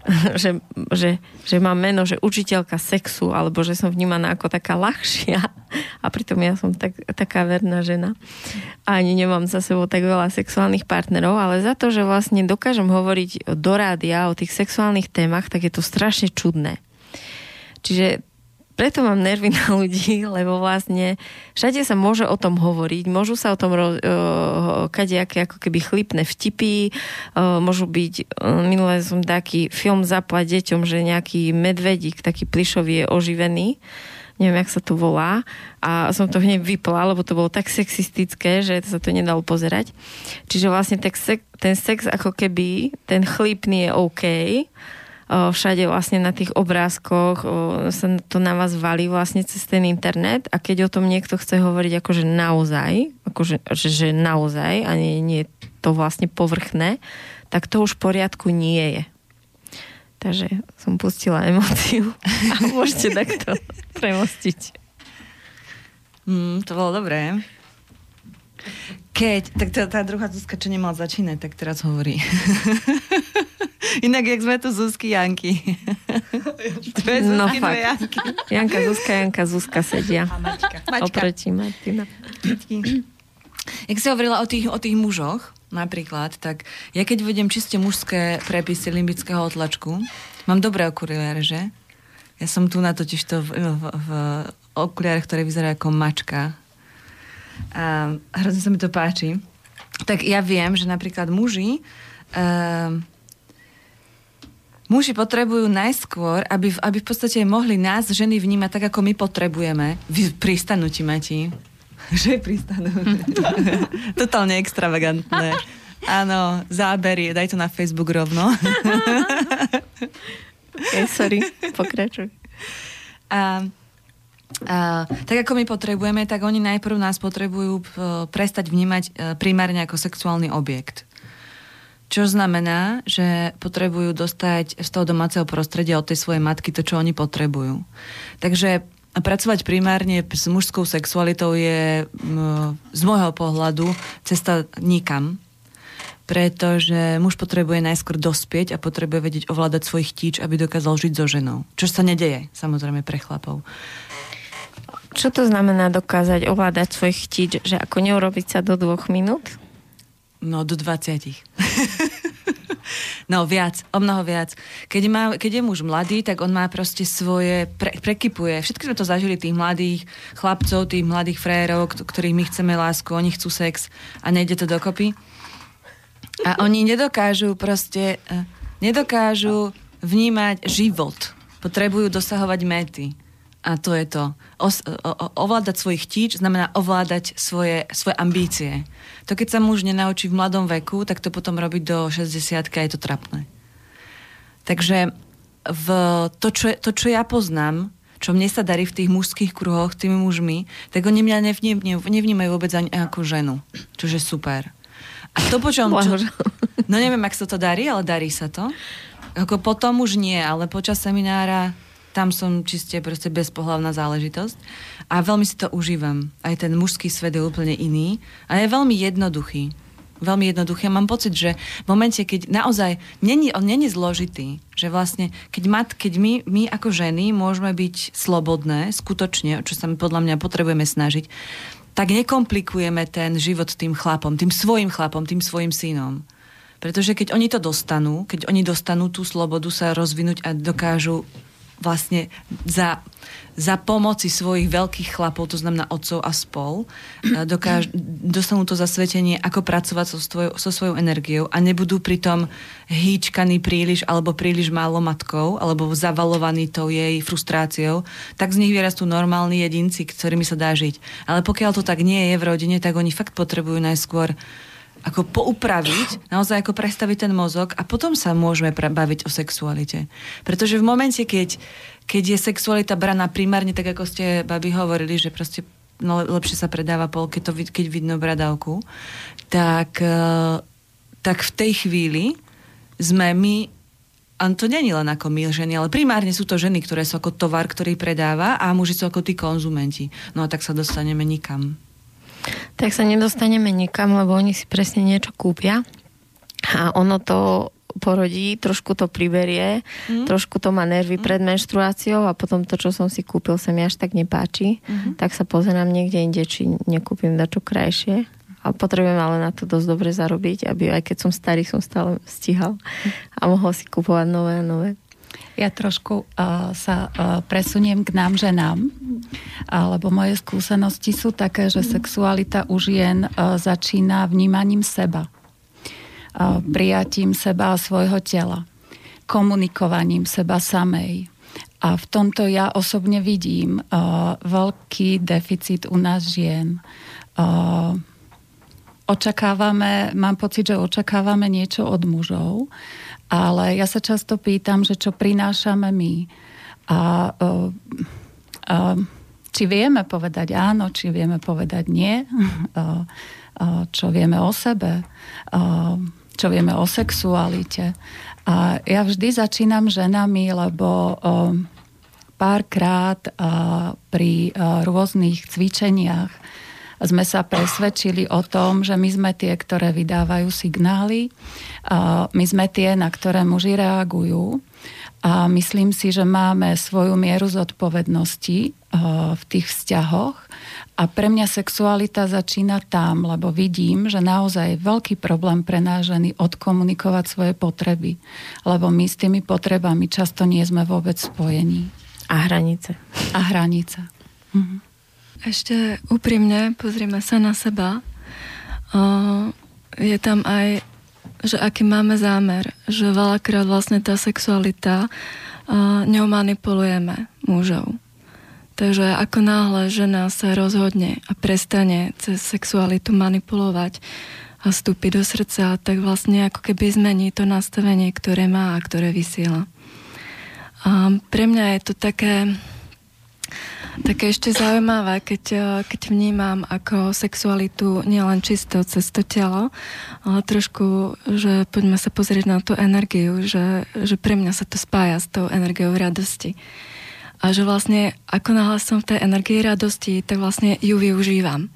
Speaker 1: že, že, že mám meno, že učiteľka sexu, alebo že som vnímaná ako taká ľahšia a pritom ja som tak, taká verná žena. A ani nemám za sebou tak veľa sexuálnych partnerov, ale za to, že vlastne dokážem hovoriť do rádia o tých sexuálnych témach, tak je to strašne čudné. Čiže preto mám nervy na ľudí, lebo vlastne všade sa môže o tom hovoriť, môžu sa o tom ro- uh, kadejaké ako keby chlipné vtipy, uh, môžu byť, uh, minulé som taký film zaplať deťom, že nejaký medvedík, taký plišový je oživený, neviem, jak sa to volá. A som to hneď vypla, lebo to bolo tak sexistické, že sa to nedalo pozerať. Čiže vlastne ten sex, ten sex ako keby, ten chlipný je OK, všade vlastne na tých obrázkoch sa to na vás valí vlastne cez ten internet a keď o tom niekto chce hovoriť akože naozaj, akože že, naozaj a nie, nie to vlastne povrchné, tak to už v poriadku nie je. Takže som pustila emóciu a môžete takto premostiť.
Speaker 5: Mm, to bolo dobré. Keď, tak tá, tá druhá Zuzka, čo nemala začínať, tak teraz hovorí. Inak, jak sme tu Zuzky Janky.
Speaker 1: Dve Zuzky, no dve. Janky. Janka, Zuzka, Janka, Zuzka sedia. A Maťka. Maťka. Oproti Martina.
Speaker 5: Jak si hovorila o tých, o tých mužoch, napríklad, tak ja keď vedem čiste mužské prepisy limbického otlačku, mám dobré okuliare, že? Ja som tu na totiž to v, v, v okuliare, ktoré vyzerajú ako mačka. A hrozne sa mi to páči. Tak ja viem, že napríklad muži uh, Muži potrebujú najskôr, aby, aby v podstate mohli nás, ženy, vnímať tak, ako my potrebujeme. Pristanú ti, Mati. Že pristanú. Totálne extravagantné. Áno, zábery, daj to na Facebook rovno.
Speaker 1: okay, sorry, pokračuj.
Speaker 5: A, a, tak ako my potrebujeme, tak oni najprv nás potrebujú prestať vnímať e, primárne ako sexuálny objekt. Čo znamená, že potrebujú dostať z toho domáceho prostredia od tej svojej matky to, čo oni potrebujú. Takže pracovať primárne s mužskou sexualitou je z môjho pohľadu cesta nikam. Pretože muž potrebuje najskôr dospieť a potrebuje vedieť ovládať svojich tíč, aby dokázal žiť so ženou. Čo sa nedeje, samozrejme, pre chlapov.
Speaker 1: Čo to znamená dokázať ovládať svojich tíč? Že ako neurobiť sa do dvoch minút?
Speaker 5: No, do 20. no, viac, o mnoho viac. Keď, má, keď je muž mladý, tak on má proste svoje, pre, prekypuje. Všetky sme to zažili, tých mladých chlapcov, tých mladých frérov, ktorých my chceme lásku, oni chcú sex a nejde to dokopy. A oni nedokážu proste, e, nedokážu vnímať život. Potrebujú dosahovať mety. A to je to. O, o, ovládať svojich tíč znamená ovládať svoje, svoje ambície. To keď sa muž nenaučí v mladom veku, tak to potom robiť do 60 a je to trapné. Takže v to, čo, to, čo ja poznám, čo mne sa darí v tých mužských kruhoch tými mužmi, tak oni mňa nevnímajú, nevnímajú vôbec ani ako ženu. Čože super. A to počom... Čo, no neviem, ak sa to darí, ale darí sa to. Ako potom už nie, ale počas seminára tam som čiste proste bezpohlavná záležitosť a veľmi si to užívam. Aj ten mužský svet je úplne iný a je veľmi jednoduchý. Veľmi. Ja mám pocit, že v momente, keď naozaj není, on není zložitý, že vlastne, keď, mat, keď my, my ako ženy môžeme byť slobodné, skutočne, čo sa my podľa mňa potrebujeme snažiť, tak nekomplikujeme ten život tým chlapom, tým svojim chlapom, tým svojim synom. Pretože keď oni to dostanú, keď oni dostanú tú slobodu sa rozvinúť a dokážu vlastne za, za pomoci svojich veľkých chlapov, to znamená otcov a spol, e, dokáž, dostanú to zasvetenie, ako pracovať so, svoj, so svojou energiou a nebudú pritom hýčkaní príliš alebo príliš málo matkou alebo zavalovaní tou jej frustráciou, tak z nich vyrastú normálni jedinci, ktorými sa dá žiť. Ale pokiaľ to tak nie je v rodine, tak oni fakt potrebujú najskôr ako poupraviť, naozaj ako prestaviť ten mozog a potom sa môžeme baviť o sexualite. Pretože v momente, keď, keď je sexualita braná primárne, tak ako ste, babi, hovorili, že proste no, lepšie sa predáva pol, keď, to, keď vidno bradavku, tak, uh, tak v tej chvíli sme my a to není len ako my ženy, ale primárne sú to ženy, ktoré sú ako tovar, ktorý predáva a muži sú ako tí konzumenti. No a tak sa dostaneme nikam.
Speaker 1: Tak sa nedostaneme nikam, lebo oni si presne niečo kúpia a ono to porodí, trošku to priberie, mm. trošku to má nervy mm. pred menštruáciou a potom to, čo som si kúpil, sa mi až tak nepáči, mm. tak sa pozerám niekde inde, či nekúpim dačo krajšie a potrebujem ale na to dosť dobre zarobiť, aby aj keď som starý, som stále stíhal a mohol si kupovať nové a nové.
Speaker 2: Ja trošku uh, sa uh, presuniem k nám ženám, uh, lebo moje skúsenosti sú také, že sexualita u žien uh, začína vnímaním seba, uh, prijatím seba a svojho tela, komunikovaním seba samej. A v tomto ja osobne vidím uh, veľký deficit u nás žien. Očakávame, mám pocit, že očakávame niečo od mužov, ale ja sa často pýtam, že čo prinášame my. A uh, uh, či vieme povedať áno, či vieme povedať nie, uh, uh, čo vieme o sebe, uh, čo vieme o sexualite. A ja vždy začínam ženami, lebo párkrát pri rôznych cvičeniach sme sa presvedčili o tom, že my sme tie, ktoré vydávajú signály, my sme tie, na ktoré muži reagujú a myslím si, že máme svoju mieru zodpovednosti v tých vzťahoch a pre mňa sexualita začína tam, lebo vidím, že naozaj je veľký problém pre nás ženy odkomunikovať svoje potreby, lebo my s tými potrebami často nie sme vôbec spojení.
Speaker 1: A hranice.
Speaker 2: A hranice. Mhm.
Speaker 4: Ešte úprimne pozrieme sa na seba. Je tam aj, že aký máme zámer, že veľakrát vlastne tá sexualita ňou manipulujeme mužov. Takže ako náhle žena sa rozhodne a prestane cez sexualitu manipulovať a vstúpi do srdca, tak vlastne ako keby zmení to nastavenie, ktoré má a ktoré vysiela. A pre mňa je to také také ešte zaujímavé, keď, eh, keď vnímam ako sexualitu nielen čisto cez to telo, ale trošku, že poďme sa pozrieť na tú energiu, že, že pre mňa sa to spája s tou energiou radosti. A že vlastne, ako náhle som v tej energii radosti, tak vlastne ju využívam.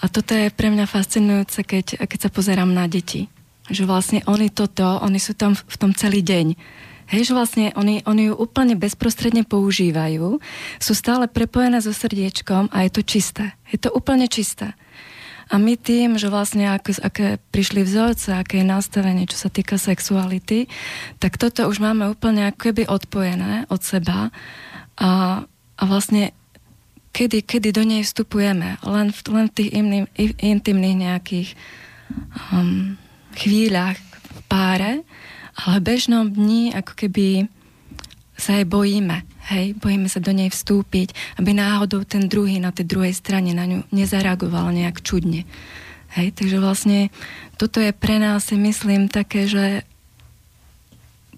Speaker 4: A toto je pre mňa fascinujúce, keď, keď sa pozerám na deti. Že vlastne oni toto, oni sú tam v tom celý deň Hej, že vlastne oni, oni ju úplne bezprostredne používajú, sú stále prepojené so srdiečkom a je to čisté. Je to úplne čisté. A my tým, že vlastne ako, aké prišli vzorce, aké je nastavenie, čo sa týka sexuality, tak toto už máme úplne ako keby odpojené od seba a, a vlastne kedy, kedy do nej vstupujeme, len v, len v tých iným, intimných nejakých um, chvíľach v páre, ale v bežnom dni ako keby sa aj bojíme. Hej, bojíme sa do nej vstúpiť, aby náhodou ten druhý na tej druhej strane na ňu nezareagoval nejak čudne. Hej, takže vlastne toto je pre nás, si myslím, také, že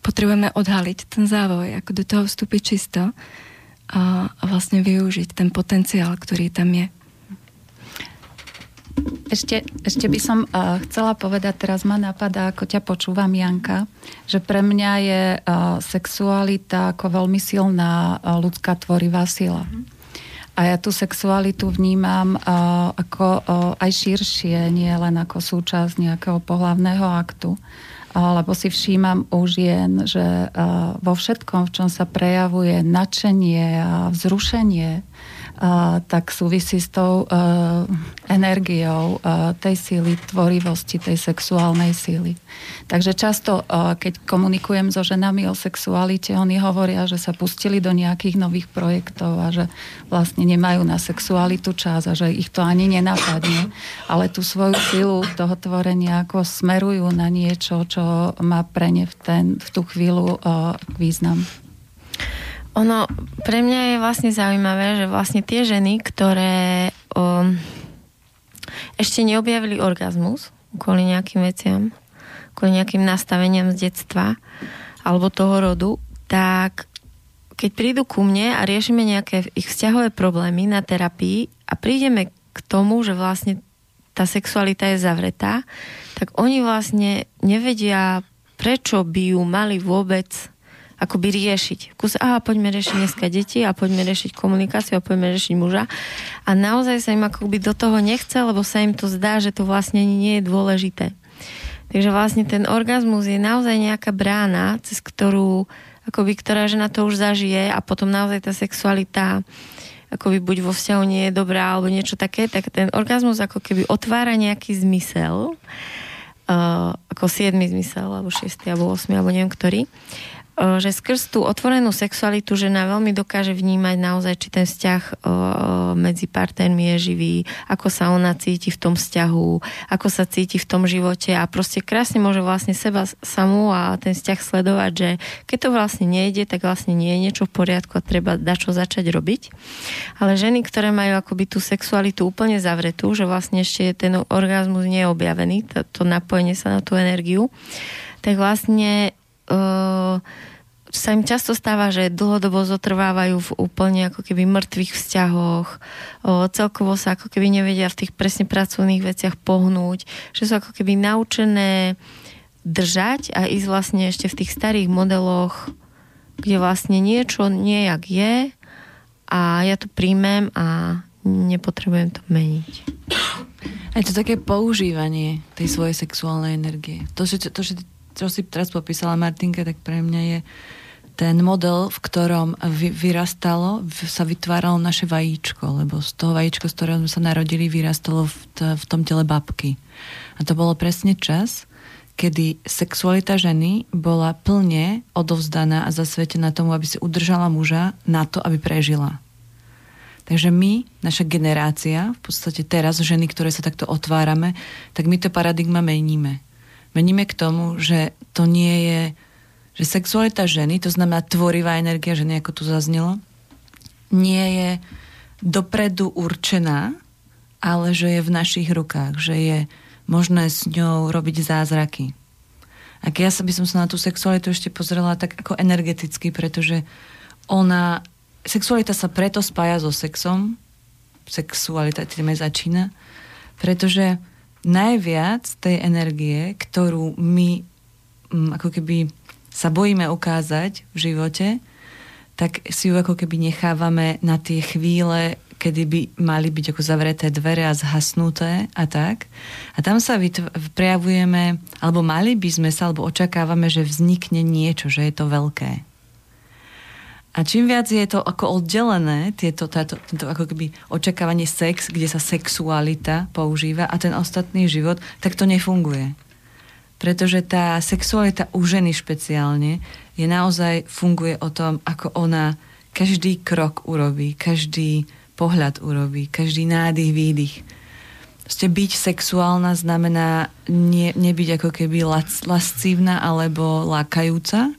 Speaker 4: potrebujeme odhaliť ten závoj, ako do toho vstúpiť čisto a, a vlastne využiť ten potenciál, ktorý tam je.
Speaker 2: Ešte, ešte by som uh, chcela povedať, teraz ma napadá, ako ťa počúvam, Janka, že pre mňa je uh, sexualita ako veľmi silná uh, ľudská tvorivá sila. A ja tú sexualitu vnímam uh, ako uh, aj širšie, nie len ako súčasť nejakého pohlavného aktu. Uh, lebo si všímam u žien, že uh, vo všetkom, v čom sa prejavuje nadšenie a vzrušenie, a, tak súvisí s tou uh, energiou uh, tej síly, tvorivosti, tej sexuálnej síly. Takže často, uh, keď komunikujem so ženami o sexualite, oni hovoria, že sa pustili do nejakých nových projektov a že vlastne nemajú na sexualitu čas a že ich to ani nenapadne, ale tú svoju silu toho tvorenia ako smerujú na niečo, čo má pre ne v, ten, v tú chvíľu uh, význam.
Speaker 1: Ono, pre mňa je vlastne zaujímavé, že vlastne tie ženy, ktoré um, ešte neobjavili orgazmus kvôli nejakým veciam, kvôli nejakým nastaveniam z detstva alebo toho rodu, tak keď prídu ku mne a riešime nejaké ich vzťahové problémy na terapii a prídeme k tomu, že vlastne tá sexualita je zavretá, tak oni vlastne nevedia, prečo by ju mali vôbec akoby riešiť. Kus, aha, poďme riešiť dneska deti a poďme riešiť komunikáciu a poďme riešiť muža. A naozaj sa im akoby do toho nechce, lebo sa im to zdá, že to vlastne nie je dôležité. Takže vlastne ten orgazmus je naozaj nejaká brána, cez ktorú akoby, ktorá žena to už zažije a potom naozaj tá sexualita akoby buď vo vzťahu nie je dobrá alebo niečo také, tak ten orgazmus ako keby otvára nejaký zmysel, uh, ako siedmy zmysel, alebo šiestý, alebo osmi, alebo neviem ktorý. E, že skrz tú otvorenú sexualitu žena veľmi dokáže vnímať naozaj, či ten vzťah e, medzi partnermi je živý, ako sa ona cíti v tom vzťahu, ako sa cíti v tom živote a proste krásne môže vlastne seba samú a ten vzťah sledovať, že keď to vlastne nejde, tak vlastne nie je niečo v poriadku a treba čo začať robiť. Ale ženy, ktoré majú akoby tú sexualitu úplne zavretú, že vlastne ešte ten orgazmus nie je objavený, to, to napojenie sa na tú energiu, tak vlastne uh, sa im často stáva, že dlhodobo zotrvávajú v úplne ako keby mŕtvych vzťahoch, o, celkovo sa ako keby nevedia v tých presne pracovných veciach pohnúť, že sú ako keby naučené držať a ísť vlastne ešte v tých starých modeloch, kde vlastne niečo nejak je a ja to príjmem a nepotrebujem to meniť.
Speaker 5: Je to také používanie tej svojej sexuálnej energie. To, že, to, že čo si teraz popísala Martinka, tak pre mňa je ten model, v ktorom vy, vyrastalo, sa vytváralo naše vajíčko, lebo z toho vajíčko, z ktorého sme sa narodili, vyrastalo v, t- v tom tele babky. A to bolo presne čas, kedy sexualita ženy bola plne odovzdaná a zasvetená tomu, aby si udržala muža na to, aby prežila. Takže my, naša generácia, v podstate teraz ženy, ktoré sa takto otvárame, tak my to paradigma meníme meníme k tomu, že to nie je, že sexualita ženy, to znamená tvorivá energia ženy, ako tu zaznelo, nie je dopredu určená, ale že je v našich rukách, že je možné s ňou robiť zázraky. A ja by som sa na tú sexualitu ešte pozrela tak ako energeticky, pretože ona, sexualita sa preto spája so sexom, sexualita tým začína, pretože najviac tej energie, ktorú my mm, ako keby sa bojíme ukázať v živote, tak si ju ako keby nechávame na tie chvíle, kedy by mali byť ako zavreté dvere a zhasnuté a tak. A tam sa vytv- prejavujeme, alebo mali by sme sa, alebo očakávame, že vznikne niečo, že je to veľké. A čím viac je to ako oddelené, tieto, táto, tento ako keby očakávanie sex, kde sa sexualita používa a ten ostatný život, tak to nefunguje. Pretože tá sexualita u ženy špeciálne je naozaj funguje o tom, ako ona každý krok urobí, každý pohľad urobí, každý nádych, výdych. Proste byť sexuálna znamená nie, nebyť ako keby lascívna alebo lákajúca,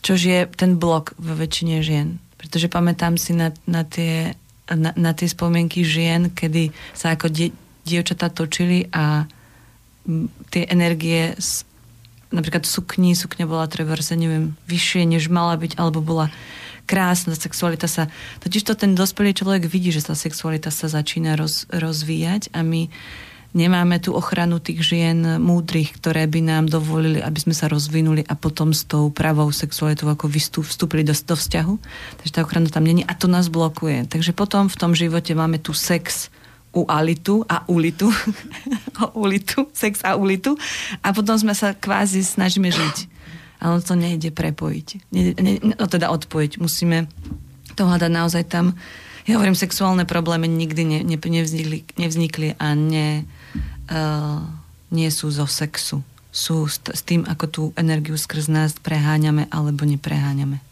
Speaker 5: Čož je ten blok vo väčšine žien. Pretože pamätám si na, na, tie, na, na tie spomienky žien, kedy sa ako die, dievčatá točili a tie energie z, napríklad sukni, sukňa bola treba, neviem, vyššie, než mala byť, alebo bola krásna, sexualita sa... Totiž to ten dospelý človek vidí, že tá sexualita sa začína roz, rozvíjať a my nemáme tú ochranu tých žien múdrych, ktoré by nám dovolili, aby sme sa rozvinuli a potom s tou pravou sexualitou ako vstúpili do, do vzťahu. Takže tá ochrana tam není a to nás blokuje. Takže potom v tom živote máme tu sex u alitu a ulitu. o ulitu, sex a ulitu. A potom sme sa kvázi snažíme žiť. Ale to nejde prepojiť. Ne, ne, no teda odpojiť. Musíme to hľadať naozaj tam. Ja hovorím, sexuálne problémy nikdy ne, ne, nevznikli, nevznikli a ne, uh, nie sú zo sexu. Sú s, s tým, ako tú energiu skrz nás preháňame alebo nepreháňame.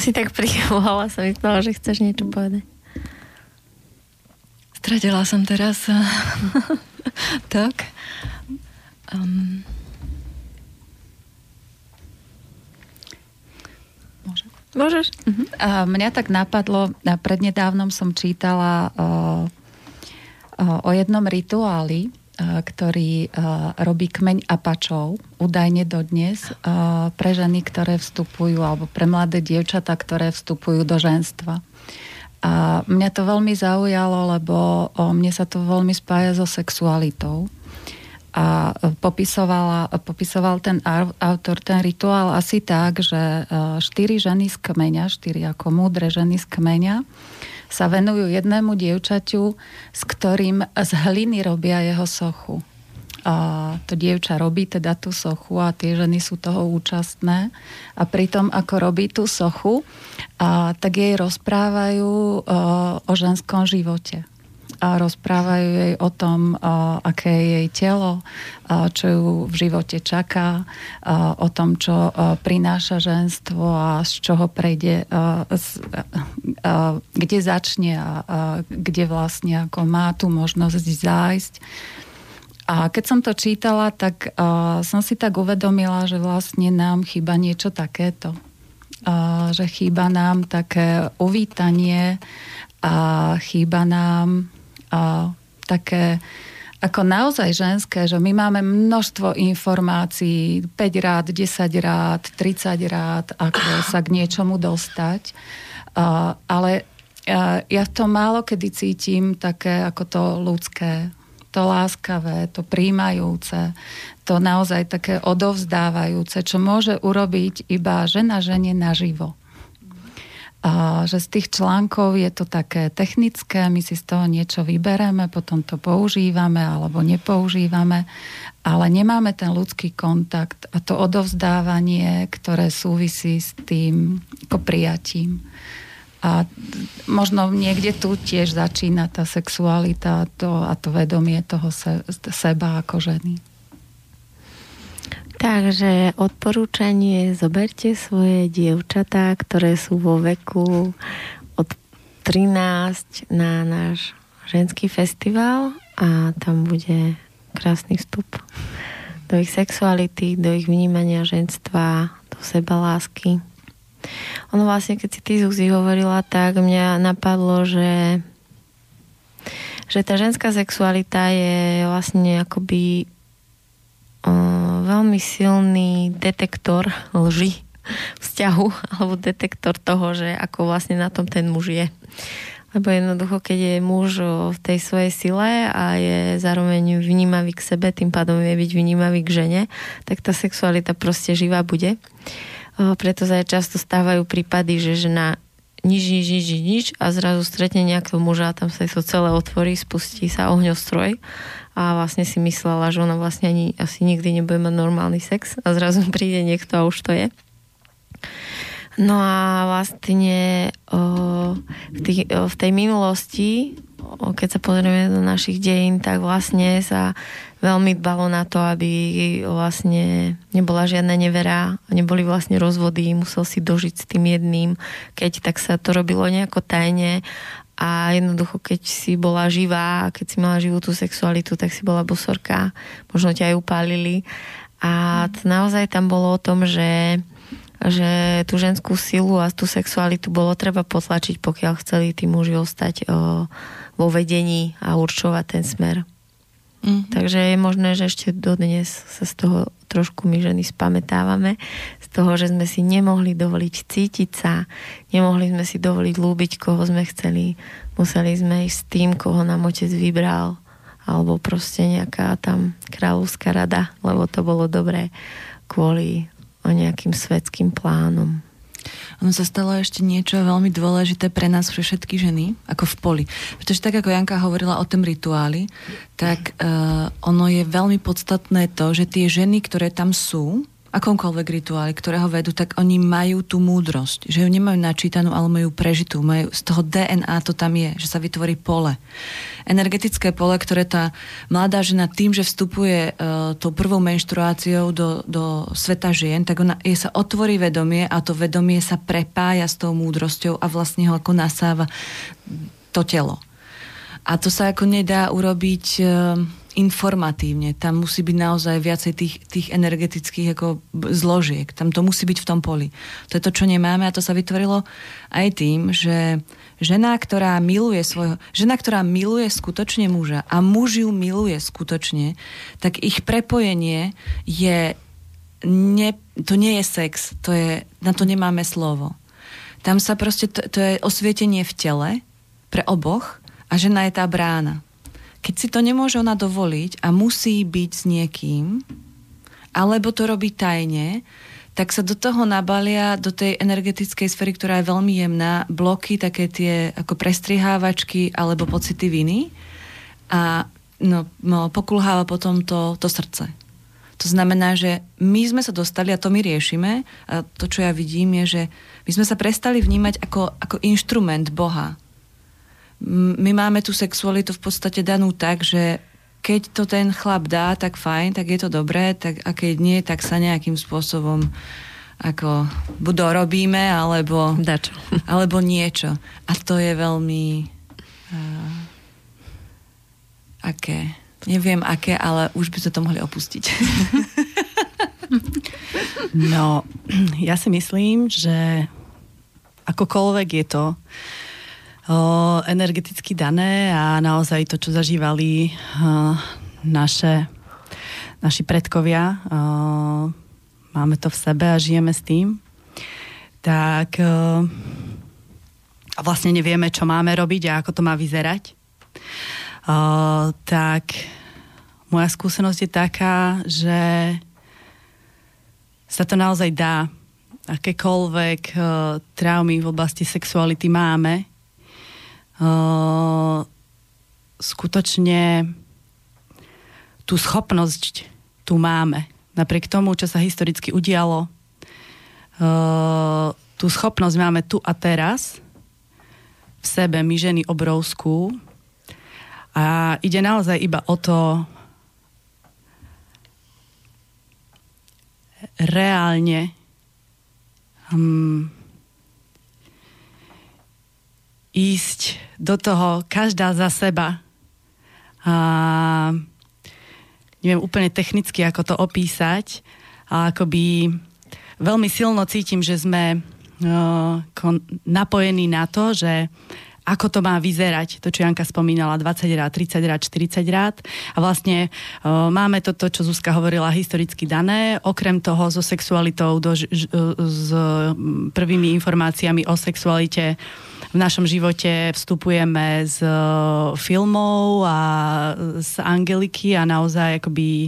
Speaker 1: Si tak privolala, som myslela, že chceš niečo povedať.
Speaker 4: Stratila som teraz tak. Um,
Speaker 1: Môžeš?
Speaker 2: Uh-huh. A mňa tak napadlo, prednedávnom som čítala uh, o jednom rituáli, ktorý robí kmeň Apačov, údajne dodnes, pre ženy, ktoré vstupujú, alebo pre mladé dievčatá, ktoré vstupujú do ženstva. A mňa to veľmi zaujalo, lebo mne sa to veľmi spája so sexualitou. A popisovala, popisoval ten autor ten rituál asi tak, že štyri ženy z kmeňa, štyri ako múdre ženy z kmeňa, sa venujú jednému dievčaťu, s ktorým z hliny robia jeho sochu. A to dievča robí teda tú sochu a tie ženy sú toho účastné. A pritom ako robí tú sochu, a, tak jej rozprávajú a, o ženskom živote a rozprávajú jej o tom, aké je jej telo, čo ju v živote čaká, o tom, čo prináša ženstvo a z čoho prejde, kde začne a, kde vlastne ako má tú možnosť zájsť a keď som to čítala, tak som si tak uvedomila, že vlastne nám chýba niečo takéto. Uh, že chýba nám také uvítanie a chýba nám uh, také ako naozaj ženské, že my máme množstvo informácií, 5 rád, 10 rád, 30 rád, ako sa k niečomu dostať. Uh, ale uh, ja v tom málo kedy cítim také ako to ľudské, to láskavé, to príjmajúce, to naozaj také odovzdávajúce, čo môže urobiť iba žena žene naživo. A že z tých článkov je to také technické, my si z toho niečo vybereme, potom to používame alebo nepoužívame, ale nemáme ten ľudský kontakt a to odovzdávanie, ktoré súvisí s tým ako prijatím. A možno niekde tu tiež začína tá sexualita to, a to vedomie toho se, seba ako ženy.
Speaker 1: Takže odporúčanie zoberte svoje dievčatá, ktoré sú vo veku od 13 na náš ženský festival a tam bude krásny vstup do ich sexuality, do ich vnímania ženstva, do seba lásky. Ono vlastne, keď si ty Zuzi hovorila, tak mňa napadlo, že že tá ženská sexualita je vlastne akoby veľmi silný detektor lži vzťahu alebo detektor toho, že ako vlastne na tom ten muž je. Lebo jednoducho, keď je muž v tej svojej sile a je zároveň vnímavý k sebe, tým pádom je byť vnímavý k žene, tak tá sexualita proste živá bude. Preto sa aj často stávajú prípady, že žena nič, nič, nič, nič a zrazu stretne nejakého muža a tam sa to celé otvorí, spustí sa ohňostroj a vlastne si myslela, že ona vlastne ani asi nikdy nebude mať normálny sex a zrazu príde niekto a už to je. No a vlastne o, v, tých, o, v tej minulosti, o, keď sa pozrieme do našich dejín, tak vlastne sa veľmi dbalo na to, aby vlastne nebola žiadna nevera, neboli vlastne rozvody, musel si dožiť s tým jedným, keď tak sa to robilo nejako tajne a jednoducho, keď si bola živá, keď si mala živú tú sexualitu, tak si bola bosorka, možno ťa aj upálili a to naozaj tam bolo o tom, že že tú ženskú silu a tú sexualitu bolo treba potlačiť, pokiaľ chceli tí muži ostať o, vo vedení a určovať ten smer. Mm-hmm. Takže je možné, že ešte dodnes sa z toho trošku my ženy spametávame, z toho, že sme si nemohli dovoliť cítiť sa, nemohli sme si dovoliť lúbiť, koho sme chceli, museli sme ísť s tým, koho nám otec vybral, alebo proste nejaká tam kráľovská rada, lebo to bolo dobré kvôli nejakým svetským plánom.
Speaker 5: Ono sa stalo ešte niečo veľmi dôležité pre nás, pre všetky ženy, ako v poli. Pretože tak, ako Janka hovorila o tom rituáli, tak uh, ono je veľmi podstatné to, že tie ženy, ktoré tam sú, akomkoľvek rituáli, ktoré ho vedú, tak oni majú tú múdrosť, že ju nemajú načítanú, ale majú prežitú, majú, z toho DNA to tam je, že sa vytvorí pole. Energetické pole, ktoré tá mladá žena tým, že vstupuje uh, tou prvou menštruáciou do, do sveta žien, tak ona, jej sa otvorí vedomie a to vedomie sa prepája s tou múdrosťou a vlastne ho ako nasáva to telo. A to sa ako nedá urobiť uh, informatívne. Tam musí byť naozaj viacej tých, tých energetických ako zložiek. Tam to musí byť v tom poli. To je to, čo nemáme a to sa vytvorilo aj tým, že žena, ktorá miluje svojho, žena, ktorá miluje skutočne muža a muž ju miluje skutočne, tak ich prepojenie je ne, to nie je sex, to je, na to nemáme slovo. Tam sa proste, to, to je osvietenie v tele, pre oboch a žena je tá brána. Keď si to nemôže ona dovoliť a musí byť s niekým, alebo to robí tajne, tak sa do toho nabalia, do tej energetickej sféry, ktorá je veľmi jemná, bloky, také tie ako prestrihávačky alebo pocity viny a no, no, pokulháva potom to, to srdce. To znamená, že my sme sa dostali, a to my riešime, a to, čo ja vidím, je, že my sme sa prestali vnímať ako, ako inštrument Boha. My máme tú sexualitu v podstate danú tak, že keď to ten chlap dá, tak fajn, tak je to dobré, tak, a keď nie, tak sa nejakým spôsobom ako buď dorobíme, alebo,
Speaker 1: Dačo.
Speaker 5: alebo niečo. A to je veľmi uh, aké, neviem aké, ale už by sme to mohli opustiť.
Speaker 3: no, ja si myslím, že akokoľvek je to, o, energeticky dané a naozaj to, čo zažívali naše, naši predkovia, máme to v sebe a žijeme s tým, tak vlastne nevieme, čo máme robiť a ako to má vyzerať, tak moja skúsenosť je taká, že sa to naozaj dá. Akékoľvek traumy v oblasti sexuality máme, skutočne tú schopnosť tu máme. Napriek tomu, čo sa historicky udialo, tú schopnosť máme tu a teraz v sebe, my ženy obrovskú. A ide naozaj iba o to reálne um, ísť do toho každá za seba. A neviem úplne technicky, ako to opísať, ale akoby veľmi silno cítim, že sme uh, napojení na to, že ako to má vyzerať, to, čo Janka spomínala, 20 rád, 30 rád, 40 rád. A vlastne uh, máme toto, čo Zuzka hovorila, historicky dané. Okrem toho so sexualitou, do, ž, s prvými informáciami o sexualite v našom živote vstupujeme z filmov a z Angeliky a naozaj akoby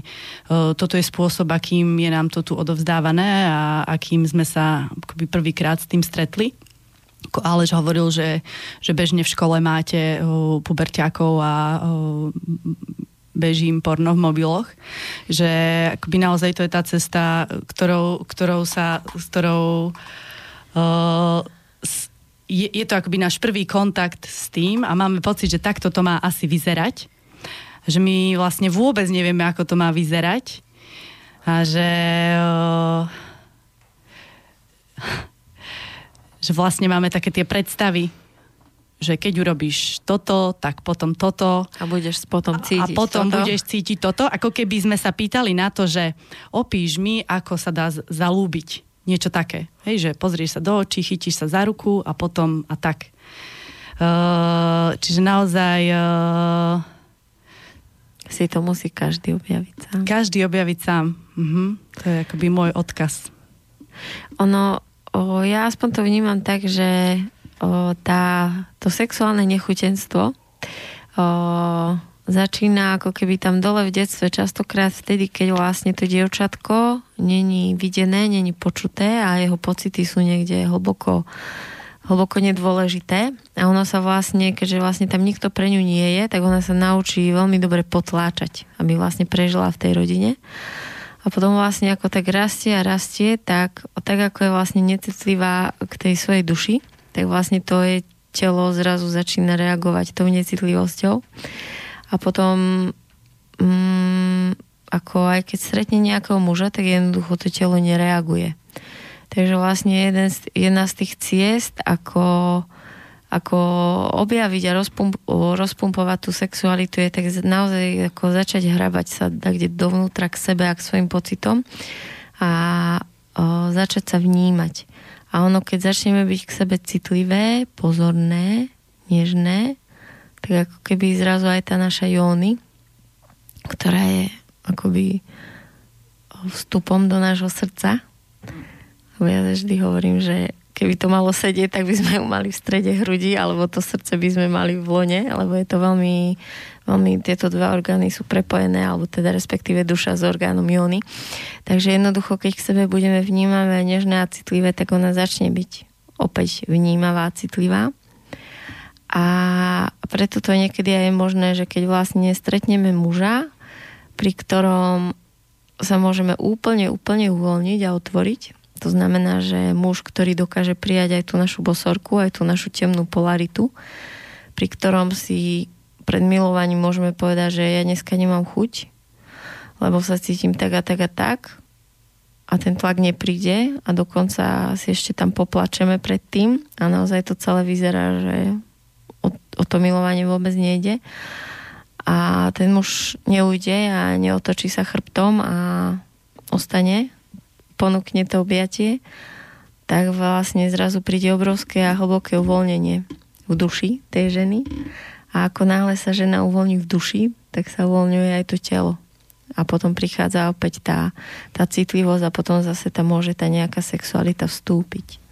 Speaker 3: toto je spôsob, akým je nám to tu odovzdávané a akým sme sa akoby prvýkrát s tým stretli. Alež hovoril, že, že bežne v škole máte puberťákov a beží im porno v mobiloch, že akoby naozaj to je tá cesta, ktorou, ktorou sa, ktorou uh, je, je to akoby náš prvý kontakt s tým a máme pocit, že takto to má asi vyzerať. Že my vlastne vôbec nevieme, ako to má vyzerať. A že... že vlastne máme také tie predstavy, že keď urobíš toto, tak potom toto.
Speaker 1: A budeš potom cítiť
Speaker 3: A potom
Speaker 1: toto.
Speaker 3: budeš cítiť toto. Ako keby sme sa pýtali na to, že opíš mi, ako sa dá zalúbiť niečo také. Hej, že pozrieš sa do očí, chytíš sa za ruku a potom a tak. Uh, čiže naozaj uh,
Speaker 1: si to musí každý objaviť sám.
Speaker 3: Každý objaviť sám. Uh-huh. To je akoby môj odkaz.
Speaker 1: Ono, o, ja aspoň to vnímam tak, že o, tá, to sexuálne nechutenstvo o, začína ako keby tam dole v detstve častokrát vtedy, keď vlastne to dievčatko není videné, není počuté a jeho pocity sú niekde hlboko hlboko nedôležité a ona sa vlastne, keďže vlastne tam nikto pre ňu nie je, tak ona sa naučí veľmi dobre potláčať, aby vlastne prežila v tej rodine. A potom vlastne ako tak rastie a rastie, tak, tak ako je vlastne necitlivá k tej svojej duši, tak vlastne to je telo zrazu začína reagovať tou necitlivosťou a potom mm, ako aj keď stretne nejakého muža, tak jednoducho to telo nereaguje. Takže vlastne jeden jedna z tých ciest, ako, ako objaviť a rozpump, rozpumpovať tú sexualitu je tak naozaj ako začať hrabať sa kde dovnútra k sebe a k svojim pocitom a o, začať sa vnímať. A ono, keď začneme byť k sebe citlivé, pozorné, nežné, tak ako keby zrazu aj tá naša jóny, ktorá je akoby vstupom do nášho srdca. Lebo ja vždy hovorím, že keby to malo sedieť, tak by sme ju mali v strede hrudi, alebo to srdce by sme mali v lone, lebo je to veľmi, veľmi, tieto dva orgány sú prepojené, alebo teda respektíve duša s orgánom jóny. Takže jednoducho, keď k sebe budeme vnímavé, nežné a citlivé, tak ona začne byť opäť vnímavá, citlivá. A preto to niekedy aj je možné, že keď vlastne stretneme muža, pri ktorom sa môžeme úplne, úplne uvoľniť a otvoriť, to znamená, že muž, ktorý dokáže prijať aj tú našu bosorku, aj tú našu temnú polaritu, pri ktorom si pred milovaním môžeme povedať, že ja dneska nemám chuť, lebo sa cítim tak a tak a tak a ten tlak nepríde a dokonca si ešte tam poplačeme pred tým a naozaj to celé vyzerá, že o, o to milovanie vôbec nejde. A ten muž neujde a neotočí sa chrbtom a ostane ponúkne to objatie, tak vlastne zrazu príde obrovské a hlboké uvoľnenie v duši tej ženy. A ako náhle sa žena uvoľní v duši, tak sa uvoľňuje aj to telo. A potom prichádza opäť tá, tá citlivosť a potom zase tam môže tá nejaká sexualita vstúpiť.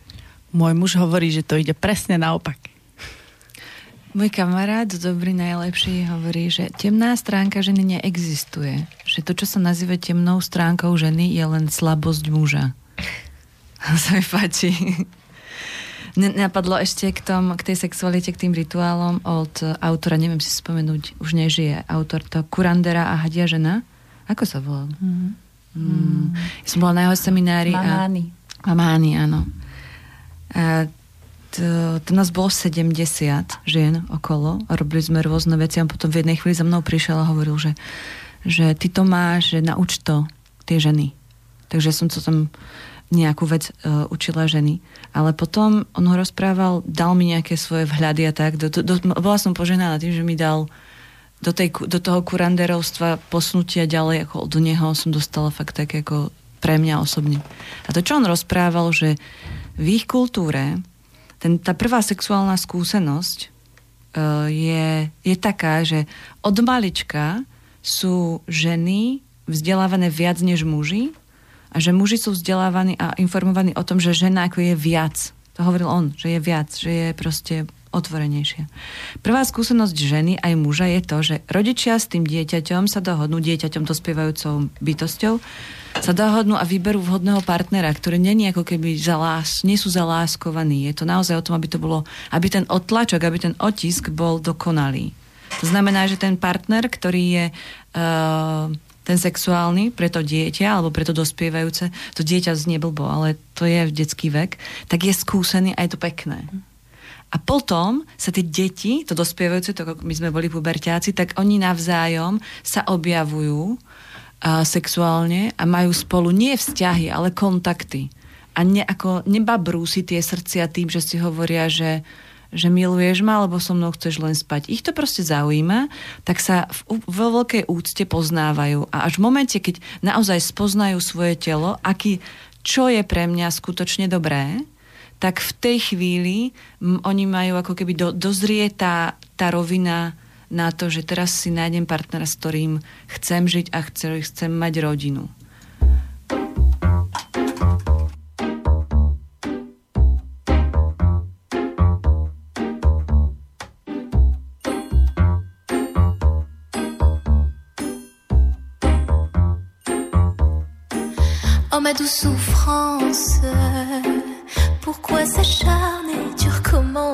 Speaker 3: Môj muž hovorí, že to ide presne naopak.
Speaker 5: Môj kamarát, dobrý najlepší, hovorí, že temná stránka ženy neexistuje. Že to, čo sa nazýva temnou stránkou ženy, je len slabosť muža. sa mi páči. Napadlo ešte k, tom, k tej sexualite, k tým rituálom od autora, neviem si spomenúť, už nežije autor to Kurandera a Hadia žena. Ako sa volal? Mm. Mm. Ja som bola na jeho seminári.
Speaker 2: Mamány.
Speaker 5: A... Mamány, áno. A to, to nás bolo 70 žien okolo a robili sme rôzne veci a potom v jednej chvíli za mnou prišiel a hovoril, že, že ty to máš, že nauč to tie ženy. Takže som to tam nejakú vec uh, učila ženy. Ale potom on ho rozprával, dal mi nejaké svoje vhľady a tak. Do, do, do, bola som poženaná tým, že mi dal do, tej, do toho kuranderovstva posnutia ďalej, ako do neho som dostala fakt tak ako pre mňa osobne. A to, čo on rozprával, že v ich kultúre ten, tá prvá sexuálna skúsenosť uh, je, je taká, že od malička sú ženy vzdelávané viac než muži a že muži sú vzdelávaní a informovaní o tom, že žena ako je viac. To hovoril on, že je viac, že je proste otvorenejšia. Prvá skúsenosť ženy aj muža je to, že rodičia s tým dieťaťom sa dohodnú, dieťaťom dospievajúcou bytosťou, sa dohodnú a vyberú vhodného partnera, ktorý není ako keby za lás, nie sú zaláskovaní. Je to naozaj o tom, aby to bolo, aby ten odtlačok, aby ten otisk bol dokonalý. To znamená, že ten partner, ktorý je uh, ten sexuálny pre to dieťa alebo pre to dospievajúce, to dieťa znie blbo, ale to je v detský vek, tak je skúsený a je to pekné. A potom sa tie deti, to dospievajúce, to my sme boli puberťáci, tak oni navzájom sa objavujú a sexuálne a majú spolu nie vzťahy, ale kontakty. A ne, ako nebabrú si tie srdcia tým, že si hovoria, že, že miluješ ma, alebo so mnou chceš len spať. Ich to proste zaujíma, tak sa vo veľkej úcte poznávajú. A až v momente, keď naozaj spoznajú svoje telo, aký, čo je pre mňa skutočne dobré, tak v tej chvíli m, oni majú ako keby do, dozrie tá, tá rovina na to, že teraz si nájdem partnera, s ktorým chcem žiť a chcem, mať rodinu.
Speaker 6: Oh ma douce souffrance Pourquoi s'acharner, tu recommences